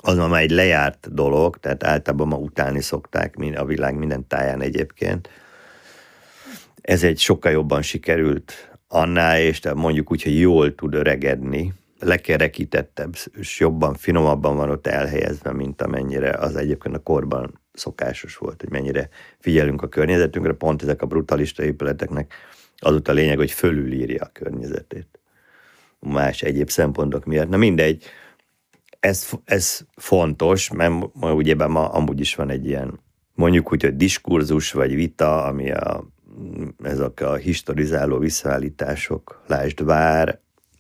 az már egy lejárt dolog, tehát általában ma utálni szokták a világ minden táján egyébként. Ez egy sokkal jobban sikerült annál, és tehát mondjuk úgy, hogy jól tud öregedni, lekerekítettebb, és jobban, finomabban van ott elhelyezve, mint amennyire az egyébként a korban szokásos volt, hogy mennyire figyelünk a környezetünkre, pont ezek a brutalista épületeknek az a lényeg, hogy fölülírja a környezetét. Más egyéb szempontok miatt. Na mindegy, ez, ez fontos, mert ma, ugyebben ma amúgy is van egy ilyen, mondjuk úgy, hogy diskurzus vagy vita, ami a, ezek a historizáló visszaállítások, lásd vár,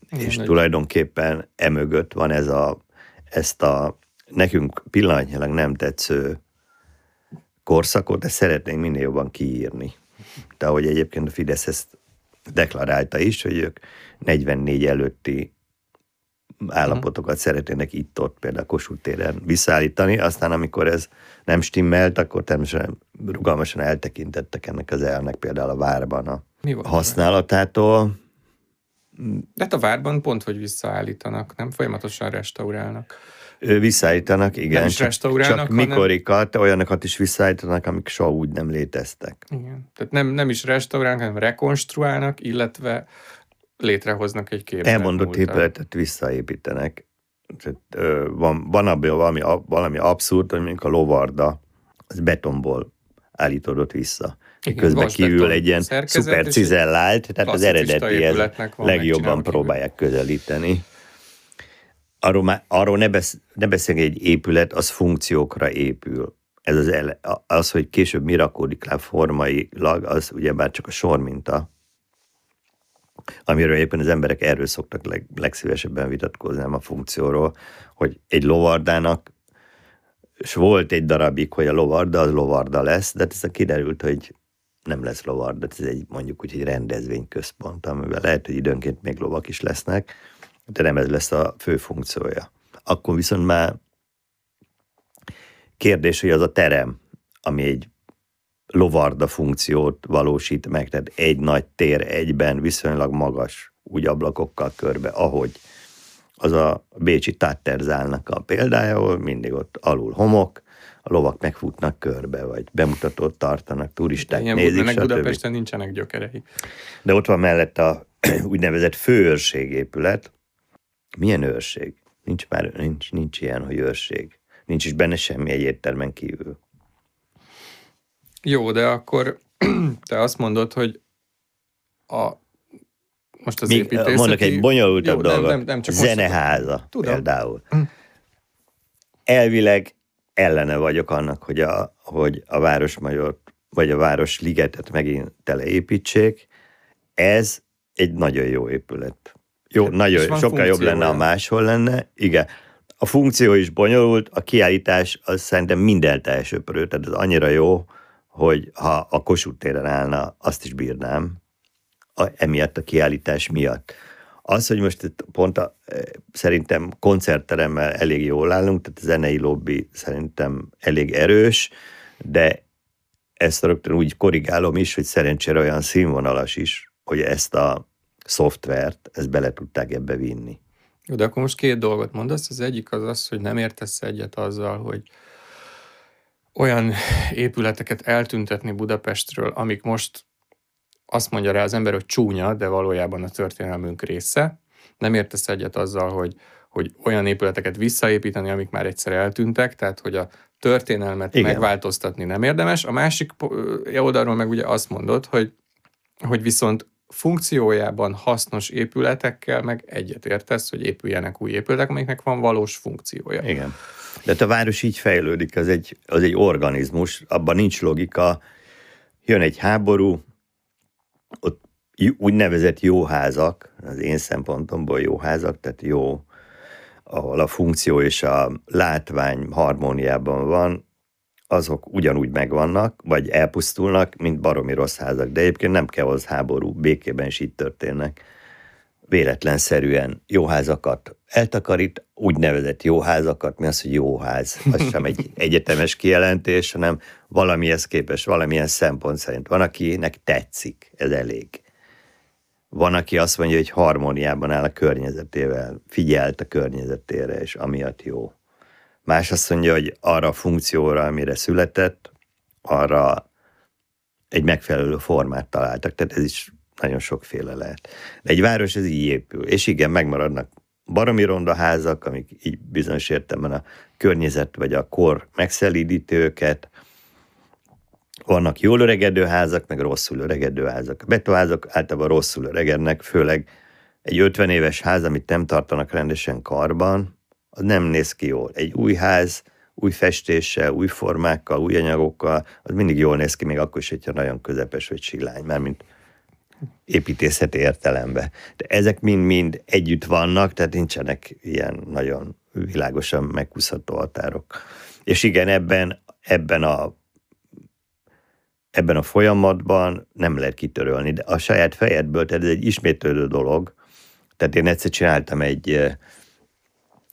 Igen, és tulajdonképpen emögött van ez a, ezt a nekünk pillanatnyilag nem tetsző korszakot, de szeretnénk minél jobban kiírni. De ahogy egyébként a Fidesz ezt deklarálta is, hogy ők 44 előtti állapotokat szeretnének itt-ott, például Kossuth téren visszaállítani, aztán amikor ez nem stimmelt, akkor természetesen rugalmasan eltekintettek ennek az elnek például a várban a Mi használatától. De hát a várban pont, hogy visszaállítanak, nem? Folyamatosan restaurálnak. Visszaállítanak, igen. Nem is restaurálnak, csak hanem... mikorikat, olyanokat is visszaállítanak, amik soha úgy nem léteztek. Igen. Tehát nem, nem is restaurálnak, hanem rekonstruálnak, illetve létrehoznak egy képet. Elmondott épületet visszaépítenek. Tehát, ö, van, van abban valami, valami abszurd, hogy mondjuk a lovarda, az betonból állítódott vissza. Igen, Közben kívül egy ilyen szuper cizellált, tehát az eredetihez legjobban próbálják közelíteni. Arról, már, arról ne, besz, ne beszélünk, egy épület, az funkciókra épül. Ez az, ele, az, hogy később mi rakódik le formailag, az ugyebár csak a sorminta, amiről éppen az emberek erről szoktak leg, legszívesebben vitatkozni, nem a funkcióról, hogy egy lovardának, és volt egy darabig, hogy a lovarda az lovarda lesz, de ez kiderült, hogy nem lesz lovarda, ez egy mondjuk úgy egy rendezvényközpont, amivel lehet, hogy időnként még lovak is lesznek, de nem ez lesz a fő funkciója. Akkor viszont már kérdés, hogy az a terem, ami egy lovarda funkciót valósít meg, tehát egy nagy tér egyben viszonylag magas úgy ablakokkal körbe, ahogy az a Bécsi Tatterzálnak a példája, ahol mindig ott alul homok, a lovak megfutnak körbe, vagy bemutatót tartanak, turisták Igen, nézik, stb. Budapesten nincsenek gyökerei. De ott van mellett a úgynevezett főőrségépület. Milyen őrség? Nincs már, nincs, nincs ilyen, hogy őrség. Nincs is benne semmi egy éttermen kívül. Jó, de akkor te azt mondod, hogy a most az Még, építészeti... Mondok egy bonyolultabb jó, dolgot. Nem, nem, nem csak Zeneháza Tudom. például. Elvileg ellene vagyok annak, hogy a, hogy a Városmajort vagy a Városligetet megint teleépítsék. Ez egy nagyon jó épület. Jó, hát, nagyon, sokkal jobb lenne, ha máshol lenne. Igen. A funkció is bonyolult, a kiállítás az szerintem minden elsőprő, tehát ez annyira jó, hogy ha a Kossuth téren állna, azt is bírnám, a, emiatt a kiállítás miatt. Az, hogy most pont a, e, szerintem koncertteremmel elég jól állunk, tehát a zenei lobby szerintem elég erős, de ezt rögtön úgy korrigálom is, hogy szerencsére olyan színvonalas is, hogy ezt a szoftvert, ezt bele tudták ebbe vinni. De akkor most két dolgot mondasz. Az egyik az az, hogy nem értesz egyet azzal, hogy olyan épületeket eltüntetni Budapestről, amik most azt mondja rá az ember, hogy csúnya, de valójában a történelmünk része. Nem értesz egyet azzal, hogy, hogy olyan épületeket visszaépíteni, amik már egyszer eltűntek, tehát hogy a történelmet Igen. megváltoztatni nem érdemes. A másik oldalról meg ugye azt mondod, hogy, hogy viszont funkciójában hasznos épületekkel meg egyet értesz, hogy épüljenek új épületek, amiknek van valós funkciója. Igen. De hát a város így fejlődik, az egy, az egy organizmus, abban nincs logika. Jön egy háború, ott úgynevezett jó házak, az én szempontomból jó házak, tehát jó ahol a funkció és a látvány harmóniában van, azok ugyanúgy megvannak, vagy elpusztulnak, mint baromi rossz házak. De egyébként nem kell az háború, békében is így történnek. Véletlenszerűen jó házakat eltakarít, úgynevezett jó házakat, mi az, hogy jó ház? Az sem egy egyetemes kijelentés, hanem valamihez képes, valamilyen szempont szerint. Van, akinek tetszik, ez elég. Van, aki azt mondja, hogy harmóniában áll a környezetével, figyelt a környezetére, és amiatt jó. Más azt mondja, hogy arra a funkcióra, amire született, arra egy megfelelő formát találtak, tehát ez is nagyon sokféle lehet. De egy város ez így épül, és igen, megmaradnak baromi ronda házak, amik így bizonyos értelemben a környezet vagy a kor megszelídíti őket, vannak jól öregedő házak, meg rosszul öregedő házak. A betóházak általában rosszul öregednek, főleg egy 50 éves ház, amit nem tartanak rendesen karban, az nem néz ki jól. Egy új ház, új festéssel, új formákkal, új anyagokkal, az mindig jól néz ki, még akkor is, hogyha nagyon közepes vagy silány, mert mint építészeti értelemben. De ezek mind-mind együtt vannak, tehát nincsenek ilyen nagyon világosan megkúszható határok. És igen, ebben, ebben a ebben a folyamatban nem lehet kitörölni, de a saját fejedből, tehát ez egy ismétlődő dolog. Tehát én egyszer csináltam egy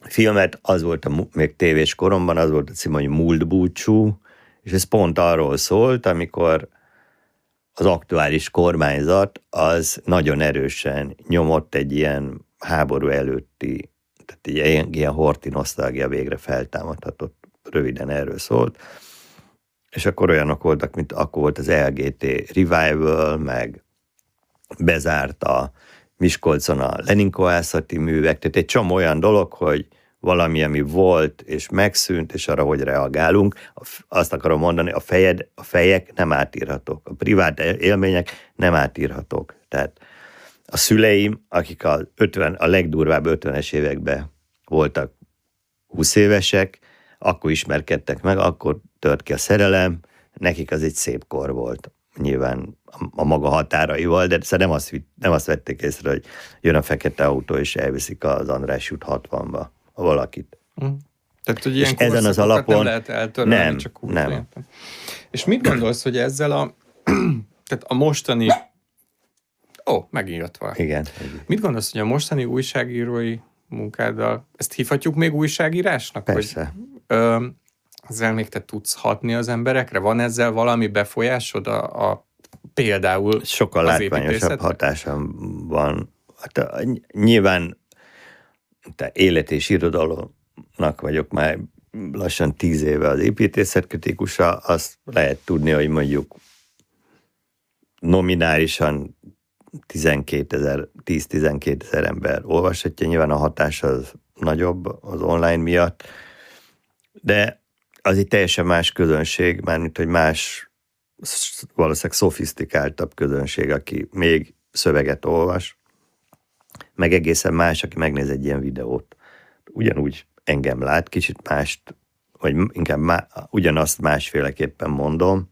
filmet, az volt a, még tévés koromban, az volt a cím, hogy Múlt búcsú, és ez pont arról szólt, amikor az aktuális kormányzat az nagyon erősen nyomott egy ilyen háború előtti, tehát egy ilyen, ilyen horti nosztalgia végre feltámadhatott, röviden erről szólt. És akkor olyanok voltak, mint akkor volt az LGT Revival, meg bezárt a Miskolcon a Lenin kohászati művek, tehát egy csomó olyan dolog, hogy valami, ami volt, és megszűnt, és arra hogy reagálunk. Azt akarom mondani, a, fejed, a fejek nem átírhatók, a privát élmények nem átírhatók. Tehát a szüleim, akik a, 50, a legdurvább 50-es években voltak 20 évesek, akkor ismerkedtek meg, akkor tört ki a szerelem, nekik az egy szép kor volt. Nyilván a maga határaival, de nem azt, nem azt vették észre, hogy jön a fekete autó, és elviszik az András út 60-ba a valakit. Mm. Tehát, hogy ilyen ezen az alapon nem lehet eltörölni, nem, csak úgy nem. Értem. És mit gondolsz, hogy ezzel a, tehát a mostani, ó, oh, megint jött valami. Igen. Mit gondolsz, hogy a mostani újságírói munkáddal, ezt hívhatjuk még újságírásnak? Persze. Hogy, ö, ezzel még te tudsz hatni az emberekre? Van ezzel valami befolyásod a, a például Sokkal látványosabb hatásom van. Hát, nyilván te élet és irodalomnak vagyok már lassan tíz éve az építészetkritikusa, azt lehet tudni, hogy mondjuk nominálisan 12 ezer, 10-12 ezer ember olvashatja, nyilván a hatás az nagyobb az online miatt, de az egy teljesen más közönség, mármint, hogy más, valószínűleg szofisztikáltabb közönség, aki még szöveget olvas, meg egészen más, aki megnéz egy ilyen videót. Ugyanúgy engem lát, kicsit mást, vagy inkább má, ugyanazt másféleképpen mondom,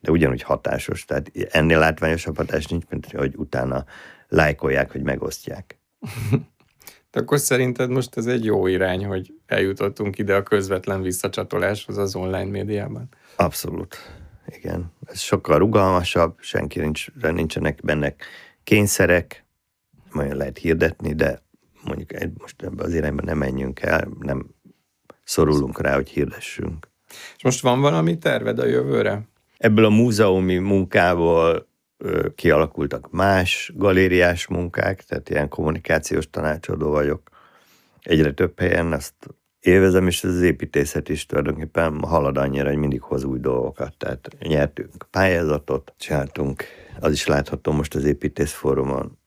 de ugyanúgy hatásos. Tehát ennél látványosabb hatás nincs, mint hogy utána lájkolják, hogy megosztják. De akkor szerinted most ez egy jó irány, hogy eljutottunk ide a közvetlen visszacsatoláshoz az online médiában? Abszolút. Igen. Ez sokkal rugalmasabb, senki nincs, nincsenek benne kényszerek, majd lehet hirdetni, de mondjuk most ebbe az irányba nem menjünk el, nem szorulunk rá, hogy hirdessünk. És most van valami terved a jövőre? Ebből a múzeumi munkából kialakultak más galériás munkák, tehát ilyen kommunikációs tanácsadó vagyok. Egyre több helyen ezt élvezem, és az építészet is tulajdonképpen halad annyira, hogy mindig hoz új dolgokat. Tehát nyertünk pályázatot, csináltunk, az is látható most az építészfórumon,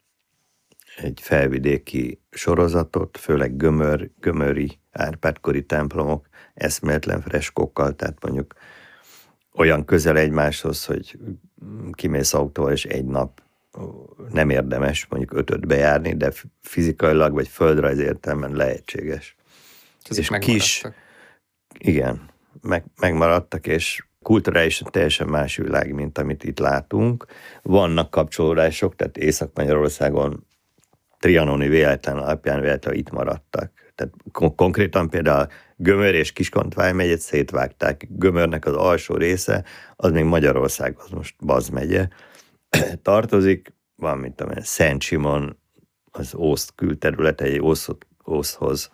egy felvidéki sorozatot, főleg gömör, gömöri árpádkori templomok, eszméletlen freskókkal, tehát mondjuk olyan közel egymáshoz, hogy kimész autóval, és egy nap nem érdemes mondjuk ötöt bejárni, de fizikailag vagy földrajz értelmen lehetséges. Ez és kis, igen, meg, megmaradtak, és kulturálisan teljesen más világ, mint amit itt látunk. Vannak kapcsolódások, tehát Észak-Magyarországon trianoni véletlen alapján véletlen itt maradtak. Tehát kon- konkrétan például Gömör és Kiskontvály megyet szétvágták. Gömörnek az alsó része, az még Magyarország, az most Baz megye tartozik, van, mint tudom Szent Simon, az Ószt külterülete, egy Ószot, Ószhoz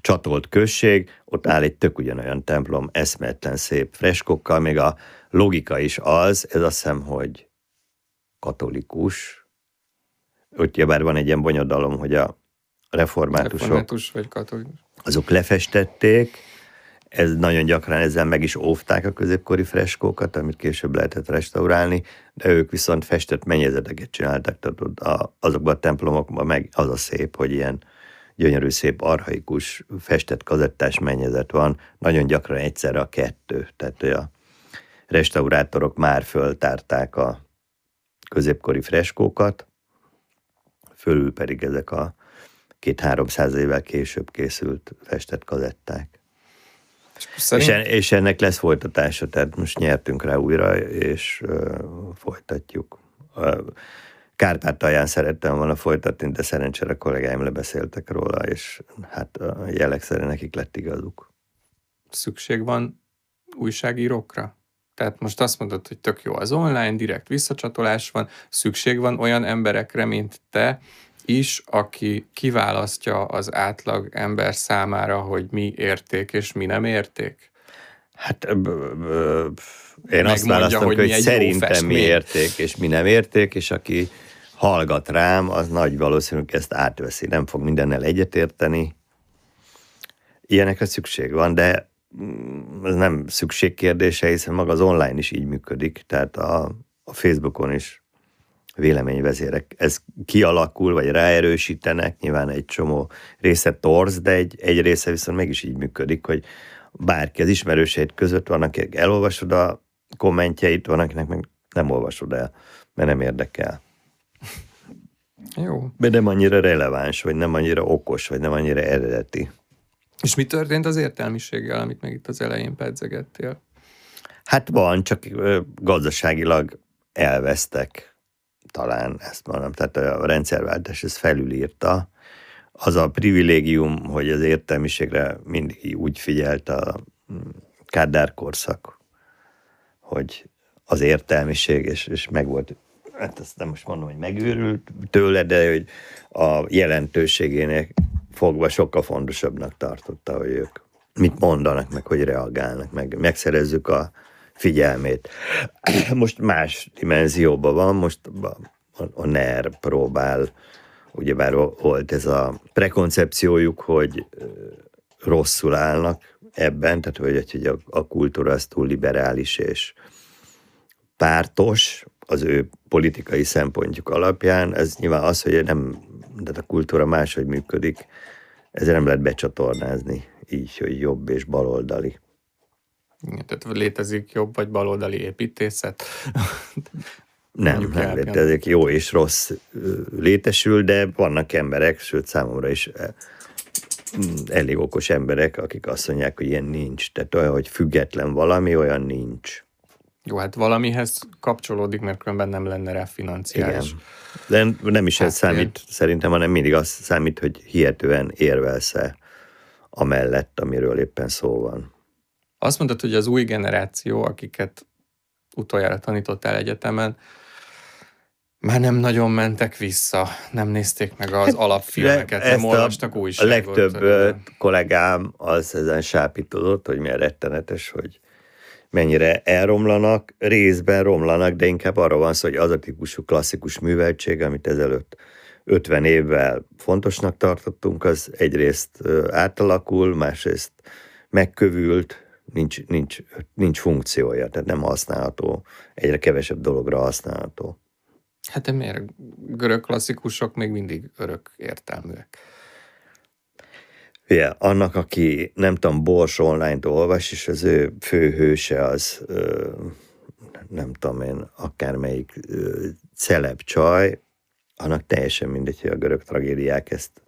csatolt község, ott áll egy tök ugyanolyan templom, eszmetlen szép freskokkal, még a logika is az, ez azt hiszem, hogy katolikus, bár van egy ilyen bonyodalom, hogy a reformátusok Református vagy katolikus. azok lefestették, ez nagyon gyakran ezzel meg is óvták a középkori freskókat, amit később lehetett restaurálni, de ők viszont festett mennyezeteket csináltak, tehát ott a, azokban a templomokban meg az a szép, hogy ilyen gyönyörű, szép, arhaikus, festett kazettás mennyezet van, nagyon gyakran egyszerre a kettő, tehát a restaurátorok már föltárták a középkori freskókat, fölül pedig ezek a két-háromszáz évvel később készült festett kazetták. Szerint... És, en, és ennek lesz folytatása, tehát most nyertünk rá újra, és uh, folytatjuk. Uh, Kárpátalján szerettem volna folytatni, de szerencsére a kollégáim lebeszéltek róla, és hát a jelek szerint nekik lett igazuk. Szükség van újságírókra? Tehát most azt mondod, hogy tök jó az online, direkt visszacsatolás van, szükség van olyan emberekre, mint te is, aki kiválasztja az átlag ember számára, hogy mi érték és mi nem érték? Hát ö, ö, én azt választom, hogy, hogy szerintem mi érték és mi nem érték, és aki hallgat rám, az nagy valószínűleg ezt átveszi, nem fog mindennel egyetérteni. Ilyenekre szükség van, de ez nem szükség kérdése, hiszen maga az online is így működik, tehát a, a Facebookon is véleményvezérek. Ez kialakul, vagy ráerősítenek, nyilván egy csomó része torz, de egy, egy része viszont meg is így működik, hogy bárki az ismerőseid között van, akik elolvasod a kommentjeit, van, akinek meg nem olvasod el, mert nem érdekel. Jó. De nem annyira releváns, vagy nem annyira okos, vagy nem annyira eredeti. És mi történt az értelmiséggel, amit meg itt az elején pedzegettél? Hát van, csak gazdaságilag elvesztek, talán ezt mondom, tehát a rendszerváltás ezt felülírta. Az a privilégium, hogy az értelmiségre mindig úgy figyelt a mm, Kádár korszak, hogy az értelmiség, és, és meg volt hát ezt nem most mondom, hogy megőrült tőle, de hogy a jelentőségének fogva sokkal fontosabbnak tartotta, hogy ők mit mondanak, meg hogy reagálnak, meg megszerezzük a figyelmét. Most más dimenzióban van, most a, NER próbál, ugyebár volt ez a prekoncepciójuk, hogy rosszul állnak ebben, tehát hogy, hogy a, a kultúra az túl liberális és pártos, az ő politikai szempontjuk alapján, ez nyilván az, hogy nem, de a kultúra máshogy működik, ezzel nem lehet becsatornázni így, hogy jobb és baloldali. Igen, tehát létezik jobb vagy baloldali építészet? nem, nem létezik. Jó és rossz létesül, de vannak emberek, sőt számomra is elég okos emberek, akik azt mondják, hogy ilyen nincs. Tehát olyan, hogy független valami, olyan nincs. Jó, hát valamihez kapcsolódik, mert különben nem lenne rá financiális. Igen. De nem is ez számít szerintem, hanem mindig az számít, hogy hihetően érvelsz-e amellett, amiről éppen szó van. Azt mondtad, hogy az új generáció, akiket utoljára tanítottál egyetemen, már nem nagyon mentek vissza, nem nézték meg az hát, alapfilmeket, nem olvastak újságot. A legtöbb kollégám az ezen sápítodott, hogy milyen rettenetes, hogy mennyire elromlanak, részben romlanak, de inkább arra van szó, hogy az a típusú klasszikus műveltség, amit ezelőtt 50 évvel fontosnak tartottunk, az egyrészt átalakul, másrészt megkövült, nincs, nincs, nincs funkciója, tehát nem használható, egyre kevesebb dologra használható. Hát de miért? Görög klasszikusok még mindig örök értelműek. Ugye, annak, aki nem tudom, Bors online-t olvas, és az ő főhőse az ö, nem tudom én, akármelyik celeb csaj, annak teljesen mindegy, hogy a görög tragédiák ezt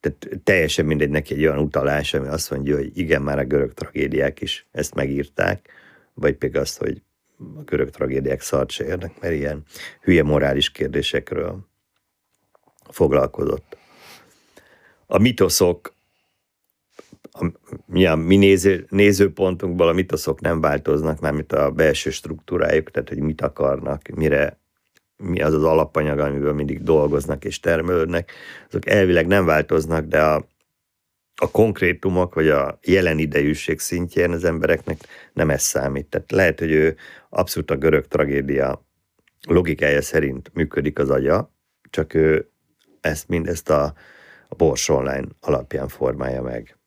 tehát teljesen mindegy neki egy olyan utalás, ami azt mondja, hogy igen, már a görög tragédiák is ezt megírták, vagy pedig azt, hogy a görög tragédiák szart se érnek, mert ilyen hülye morális kérdésekről foglalkozott. A mitoszok mi a mi néző, nézőpontunkból a mitoszok nem változnak, mármint a belső struktúrájuk, tehát hogy mit akarnak, mire mi az az alapanyag, amiből mindig dolgoznak és termelődnek, azok elvileg nem változnak, de a, a konkrétumok, vagy a jelen idejűség szintjén az embereknek nem ez számít. Tehát lehet, hogy ő abszolút a görög tragédia logikája szerint működik az agya, csak ő ezt mindezt a, a Bors Online alapján formálja meg.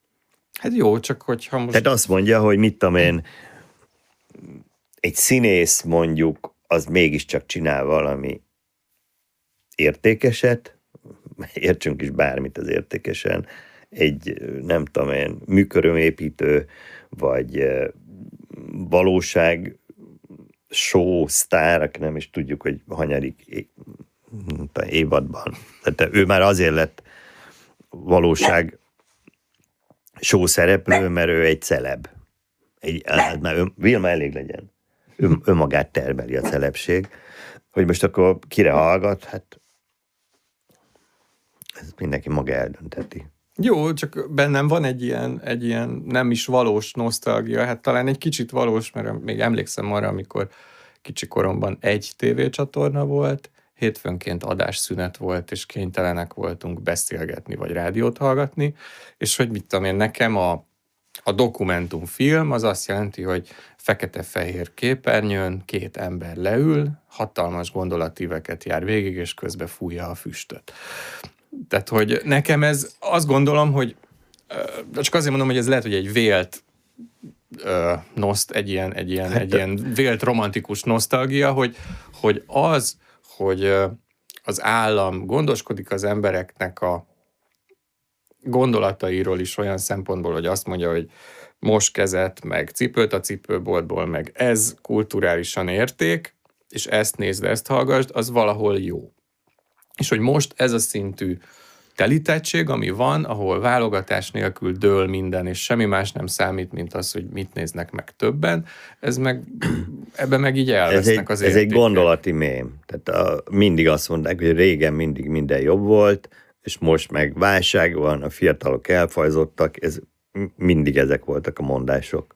Hát jó, csak hogyha most... Tehát azt mondja, hogy mit tudom én, egy színész mondjuk, az mégiscsak csinál valami értékeset, értsünk is bármit az értékesen, egy, nem tudom én, műkörömépítő, vagy valóság show sztár, aki nem is tudjuk, hogy hanyadik évadban. Tehát ő már azért lett valóság show szereplő, mert ő egy celeb. Egy, hát már ön, Vilma elég legyen. Ön, önmagát termeli a celebség. Hogy most akkor kire hallgat, hát ez mindenki maga eldönteti. Jó, csak bennem van egy ilyen, egy ilyen nem is valós nosztalgia, hát talán egy kicsit valós, mert még emlékszem arra, amikor kicsi koromban egy tévécsatorna volt, hétfőnként adásszünet volt, és kénytelenek voltunk beszélgetni, vagy rádiót hallgatni, és hogy mit tudom én, nekem a, a dokumentumfilm az azt jelenti, hogy fekete-fehér képernyőn két ember leül, hatalmas gondolatíveket jár végig, és közbe fújja a füstöt. Tehát, hogy nekem ez, azt gondolom, hogy csak azért mondom, hogy ez lehet, hogy egy vélt noszt, egy ilyen, egy ilyen, hát, egy ilyen vélt romantikus nosztalgia, hogy, hogy az, hogy az állam gondoskodik az embereknek a gondolatairól is olyan szempontból, hogy azt mondja, hogy most kezet, meg cipőt a cipőboltból, meg ez kulturálisan érték, és ezt nézd, ezt hallgassd, az valahol jó. És hogy most ez a szintű telítettség, ami van, ahol válogatás nélkül dől minden, és semmi más nem számít, mint az, hogy mit néznek meg többen, ez meg, ebben meg így elvesznek ez egy, az Ez egy gondolati mém. Tehát a, mindig azt mondták, hogy régen mindig minden jobb volt, és most meg válság van, a fiatalok elfajzottak, ez mindig ezek voltak a mondások.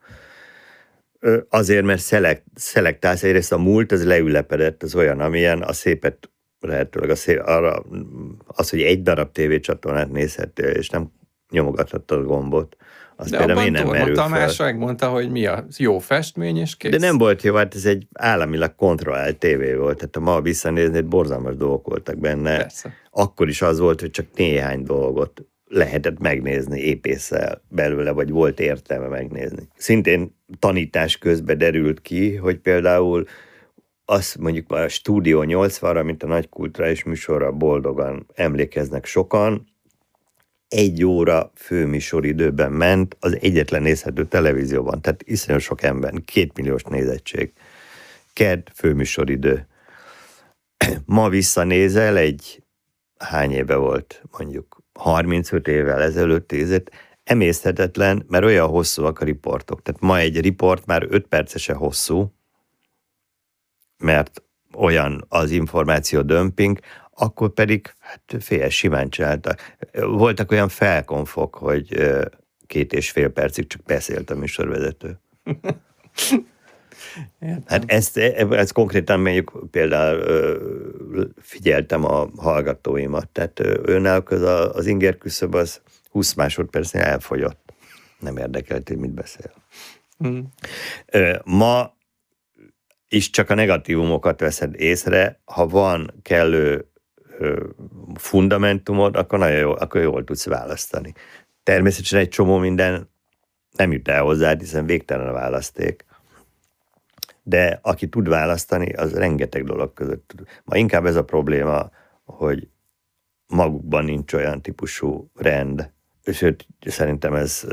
Azért, mert szelekt, szelektálsz, egyrészt a múlt, az leülepedett, az olyan, amilyen a szépet lehetőleg az, arra, az, hogy egy darab tévécsatornát nézhettél, és nem nyomogathattad a gombot, az De például nem merül Tamás fel. megmondta, hogy mi a jó festmény, és kész. De nem volt jó, hát ez egy államilag kontrollált tévé volt, tehát ha ma visszanéznéd, borzalmas dolgok voltak benne. Persze. Akkor is az volt, hogy csak néhány dolgot lehetett megnézni épésszel belőle, vagy volt értelme megnézni. Szintén tanítás közben derült ki, hogy például azt mondjuk a Stúdió 80-ra, mint a nagy kulturális műsorra boldogan emlékeznek sokan, egy óra főműsoridőben ment az egyetlen nézhető televízióban, tehát iszonyú sok ember, két milliós nézettség. Ked főműsoridő. Ma visszanézel egy, hány éve volt, mondjuk 35 évvel ezelőtt nézett, emészthetetlen, mert olyan hosszúak a riportok. Tehát ma egy riport már 5 percese hosszú, mert olyan az információ dömping, akkor pedig hát fél simán csinálta. Voltak olyan felkonfok, hogy két és fél percig csak beszélt a műsorvezető. Értem. Hát ezt, ezt konkrétan mondjuk például figyeltem a hallgatóimat, tehát önnel az, az inger küszöb az 20 másodpercnél elfogyott. Nem érdekelt, hogy mit beszél. Mm. Ma is csak a negatívumokat veszed észre, ha van kellő fundamentumod, akkor nagyon jó, akkor jól tudsz választani. Természetesen egy csomó minden nem jut el hozzád, hiszen végtelen a választék. De aki tud választani, az rengeteg dolog között tud. Ma inkább ez a probléma, hogy magukban nincs olyan típusú rend, sőt, szerintem ez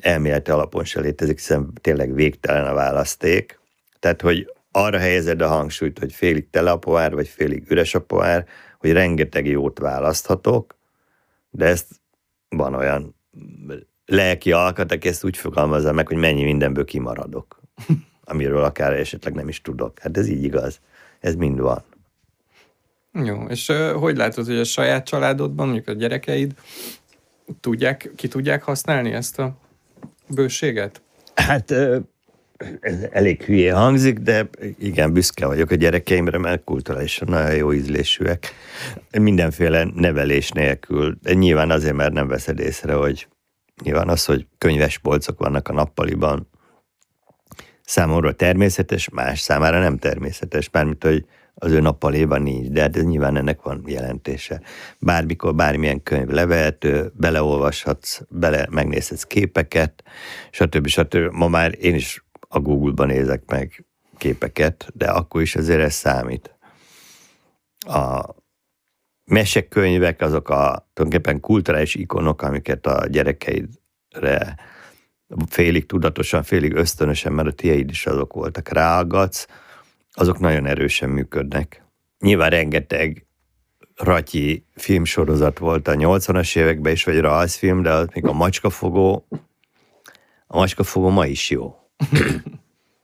elméleti alapon se létezik, hiszen tényleg végtelen a választék. Tehát, hogy arra helyezed a hangsúlyt, hogy félig tele a pohár, vagy félig üres a pohár, hogy rengeteg jót választhatok, de ezt van olyan lelki alkat, aki ezt úgy fogalmazza meg, hogy mennyi mindenből kimaradok, amiről akár esetleg nem is tudok. Hát ez így igaz. Ez mind van. Jó, és hogy látod, hogy a saját családodban, mondjuk a gyerekeid tudják, ki tudják használni ezt a bőséget? Hát ez elég hülye hangzik, de igen, büszke vagyok a gyerekeimre, mert kulturálisan nagyon jó ízlésűek. Mindenféle nevelés nélkül. Nyilván azért, mert nem veszed észre, hogy nyilván az, hogy könyves polcok vannak a nappaliban, számomra természetes, más számára nem természetes, mármint, hogy az ő nappaléban nincs, de hát ez nyilván ennek van jelentése. Bármikor bármilyen könyv levehető, beleolvashatsz, bele megnézhetsz képeket, stb. stb. Ma már én is a Google-ban nézek meg képeket, de akkor is azért ez számít. A mesekönyvek azok a tulajdonképpen kulturális ikonok, amiket a gyerekeidre félig tudatosan, félig ösztönösen, mert a tieid is azok voltak, ráaggatsz, azok nagyon erősen működnek. Nyilván rengeteg ratyi filmsorozat volt a 80-as években is, vagy rajzfilm, de még a macskafogó, a macskafogó ma is jó.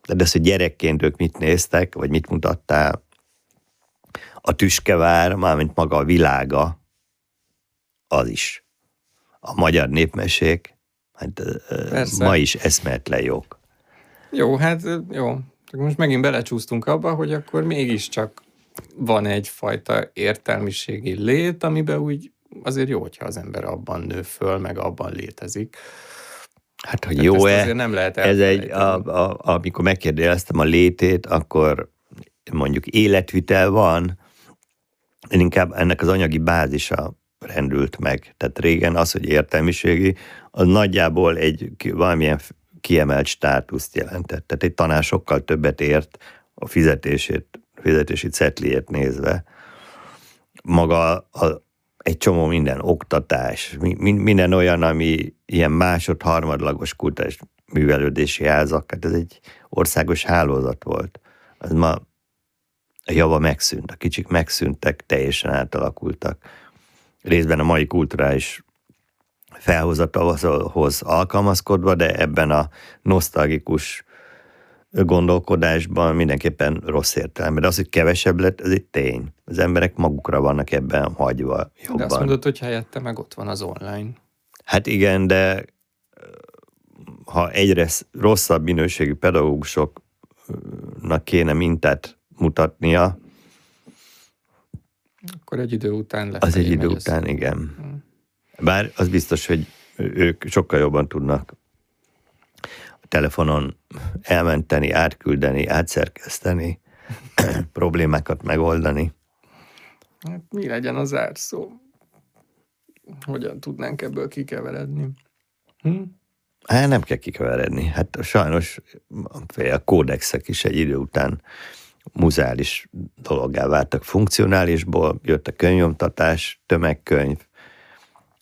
De az, hogy gyerekként ők mit néztek, vagy mit mutattál, a tüskevár, mármint maga a világa, az is. A magyar népmesék, hát Persze. ma is eszmetlen jók. Jó, hát jó. Csak most megint belecsúsztunk abba, hogy akkor mégiscsak van egyfajta értelmiségi lét, amiben úgy azért jó, hogyha az ember abban nő föl, meg abban létezik. Hát, hogy jó-e, nem lehet ez egy, a, a, amikor megkérdeztem a létét, akkor mondjuk életvitel van, én inkább ennek az anyagi bázisa rendült meg. Tehát régen az, hogy értelmiségi, az nagyjából egy valamilyen kiemelt státuszt jelentett. Tehát egy tanár sokkal többet ért a fizetését, fizetési cetliét nézve. Maga a, egy csomó minden, oktatás, minden olyan, ami ilyen másod, harmadlagos kultúrás művelődési házak, hát ez egy országos hálózat volt. Az ma a java megszűnt, a kicsik megszűntek, teljesen átalakultak. Részben a mai kulturális felhozatalhoz alkalmazkodva, de ebben a nosztalgikus gondolkodásban mindenképpen rossz értelemben. De az, hogy kevesebb lett, ez egy tény. Az emberek magukra vannak ebben hagyva jobban. De azt mondod, hogy helyette meg ott van az online. Hát igen, de ha egyre rosszabb minőségű pedagógusoknak kéne mintát mutatnia, akkor egy idő után lesz. Az egy idő után, igen. Hmm. Bár az biztos, hogy ők sokkal jobban tudnak telefonon elmenteni, átküldeni, átszerkeszteni, problémákat megoldani. Hát mi legyen az árszó? Hogyan tudnánk ebből kikeveredni? Hm? Hát nem kell kikeveredni. Hát sajnos a kódexek is egy idő után muzeális dologgá váltak funkcionálisból, jött a könyvomtatás, tömegkönyv,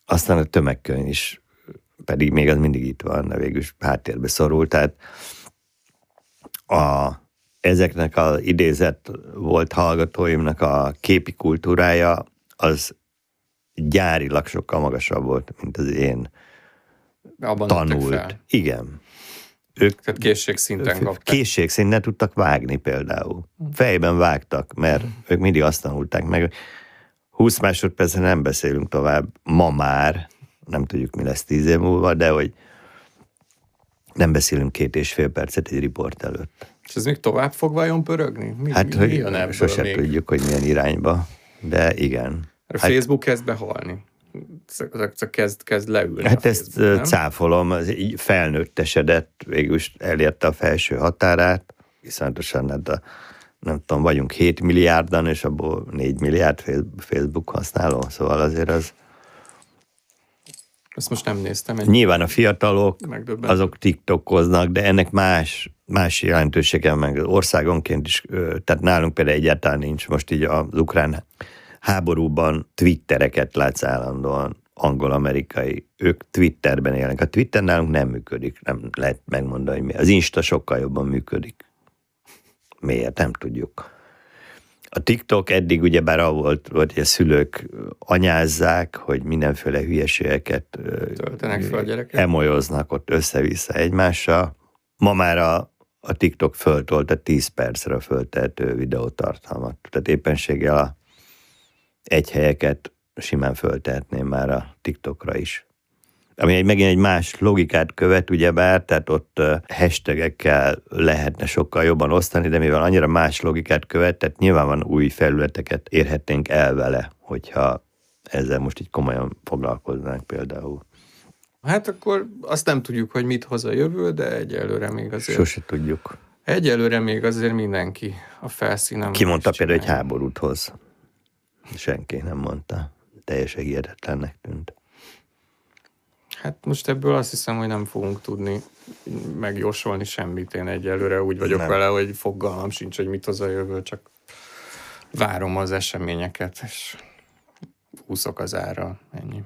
aztán a tömegkönyv is, pedig még az mindig itt van, de végül is háttérbe szorult. Tehát a, ezeknek az idézett volt hallgatóimnak a képi kultúrája az gyárilag sokkal magasabb volt, mint az én Abban tanult. Igen. Ők Tehát készségszinten kaptak. Készségszinten tudtak vágni például. Fejben vágtak, mert ők mindig azt tanulták meg, 20 másodpercen nem beszélünk tovább, ma már, nem tudjuk, mi lesz tíz év múlva, de hogy nem beszélünk két és fél percet egy riport előtt. És ez még tovább fog vajon pörögni? Mi, hát, mi hogy sosem még? tudjuk, hogy milyen irányba, de igen. A hát, Facebook kezd behalni. Csak kezd, kezd leülni. Hát ezt Facebook, cáfolom, az így felnőttesedett, végül is elérte a felső határát, viszontosan hát a nem tudom, vagyunk 7 milliárdan, és abból 4 milliárd Facebook használó, szóval azért az... Ezt most nem néztem. Egy Nyilván a fiatalok, azok tiktokoznak, de ennek más, más jelentősége, meg országonként is, tehát nálunk például egyáltalán nincs most így az ukrán háborúban twittereket látsz állandóan, angol-amerikai, ők Twitterben élnek. A Twitter nálunk nem működik, nem lehet megmondani, hogy mi. Az Insta sokkal jobban működik. Miért? Nem tudjuk. A TikTok eddig ugyebár volt, hogy a szülők anyázzák, hogy mindenféle hülyeségeket töltenek fel a gyerekek. Emolyoznak ott össze-vissza egymással. Ma már a, a TikTok föltolta 10 percre föltehető videótartalmat. Tehát éppenséggel a egy helyeket simán föltehetném már a TikTokra is. Ami egy, megint egy más logikát követ, ugyebár, tehát ott hashtagekkel lehetne sokkal jobban osztani, de mivel annyira más logikát követ, tehát nyilván van új felületeket érhetnénk el vele, hogyha ezzel most így komolyan foglalkoznánk például. Hát akkor azt nem tudjuk, hogy mit hoz a jövő, de egyelőre még azért... Sose tudjuk. Egyelőre még azért mindenki a felszínen. Ki mondta például, hogy háborút hoz? Senki nem mondta. Teljesen hihetetlennek tűnt. Hát most ebből azt hiszem, hogy nem fogunk tudni megjósolni semmit. Én egyelőre úgy vagyok nem. vele, hogy fogalmam sincs, hogy mit hoz a jövő, csak várom az eseményeket, és úszok az ára, ennyi.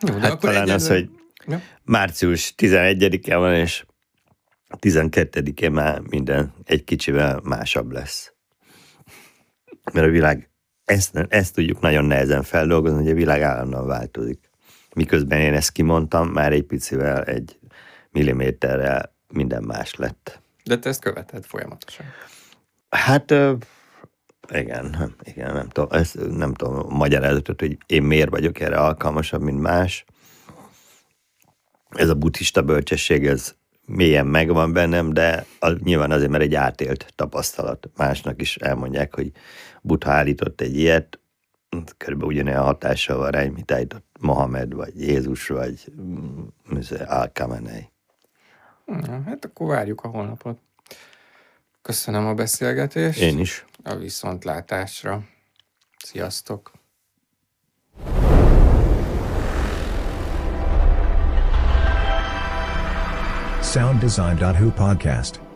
Jó, hát akkor talán az, hogy ja? március 11-e van, és 12-én már minden egy kicsivel másabb lesz. Mert a világ, ezt, ezt tudjuk nagyon nehezen feldolgozni, hogy a világ állandóan változik miközben én ezt kimondtam, már egy picivel, egy milliméterrel minden más lett. De te ezt követed folyamatosan. Hát igen, igen, nem tudom, ezt nem tudom magyarázatot, hogy én miért vagyok erre alkalmasabb, mint más. Ez a buddhista bölcsesség, ez mélyen megvan bennem, de az, nyilván azért, mert egy átélt tapasztalat. Másnak is elmondják, hogy Buddha állított egy ilyet, körülbelül ugyanilyen hatással van rá, mint állított Mohamed, vagy Jézus, vagy mm, al Hát akkor várjuk a holnapot. Köszönöm a beszélgetést. Én is. A viszontlátásra. Sziasztok! Sound podcast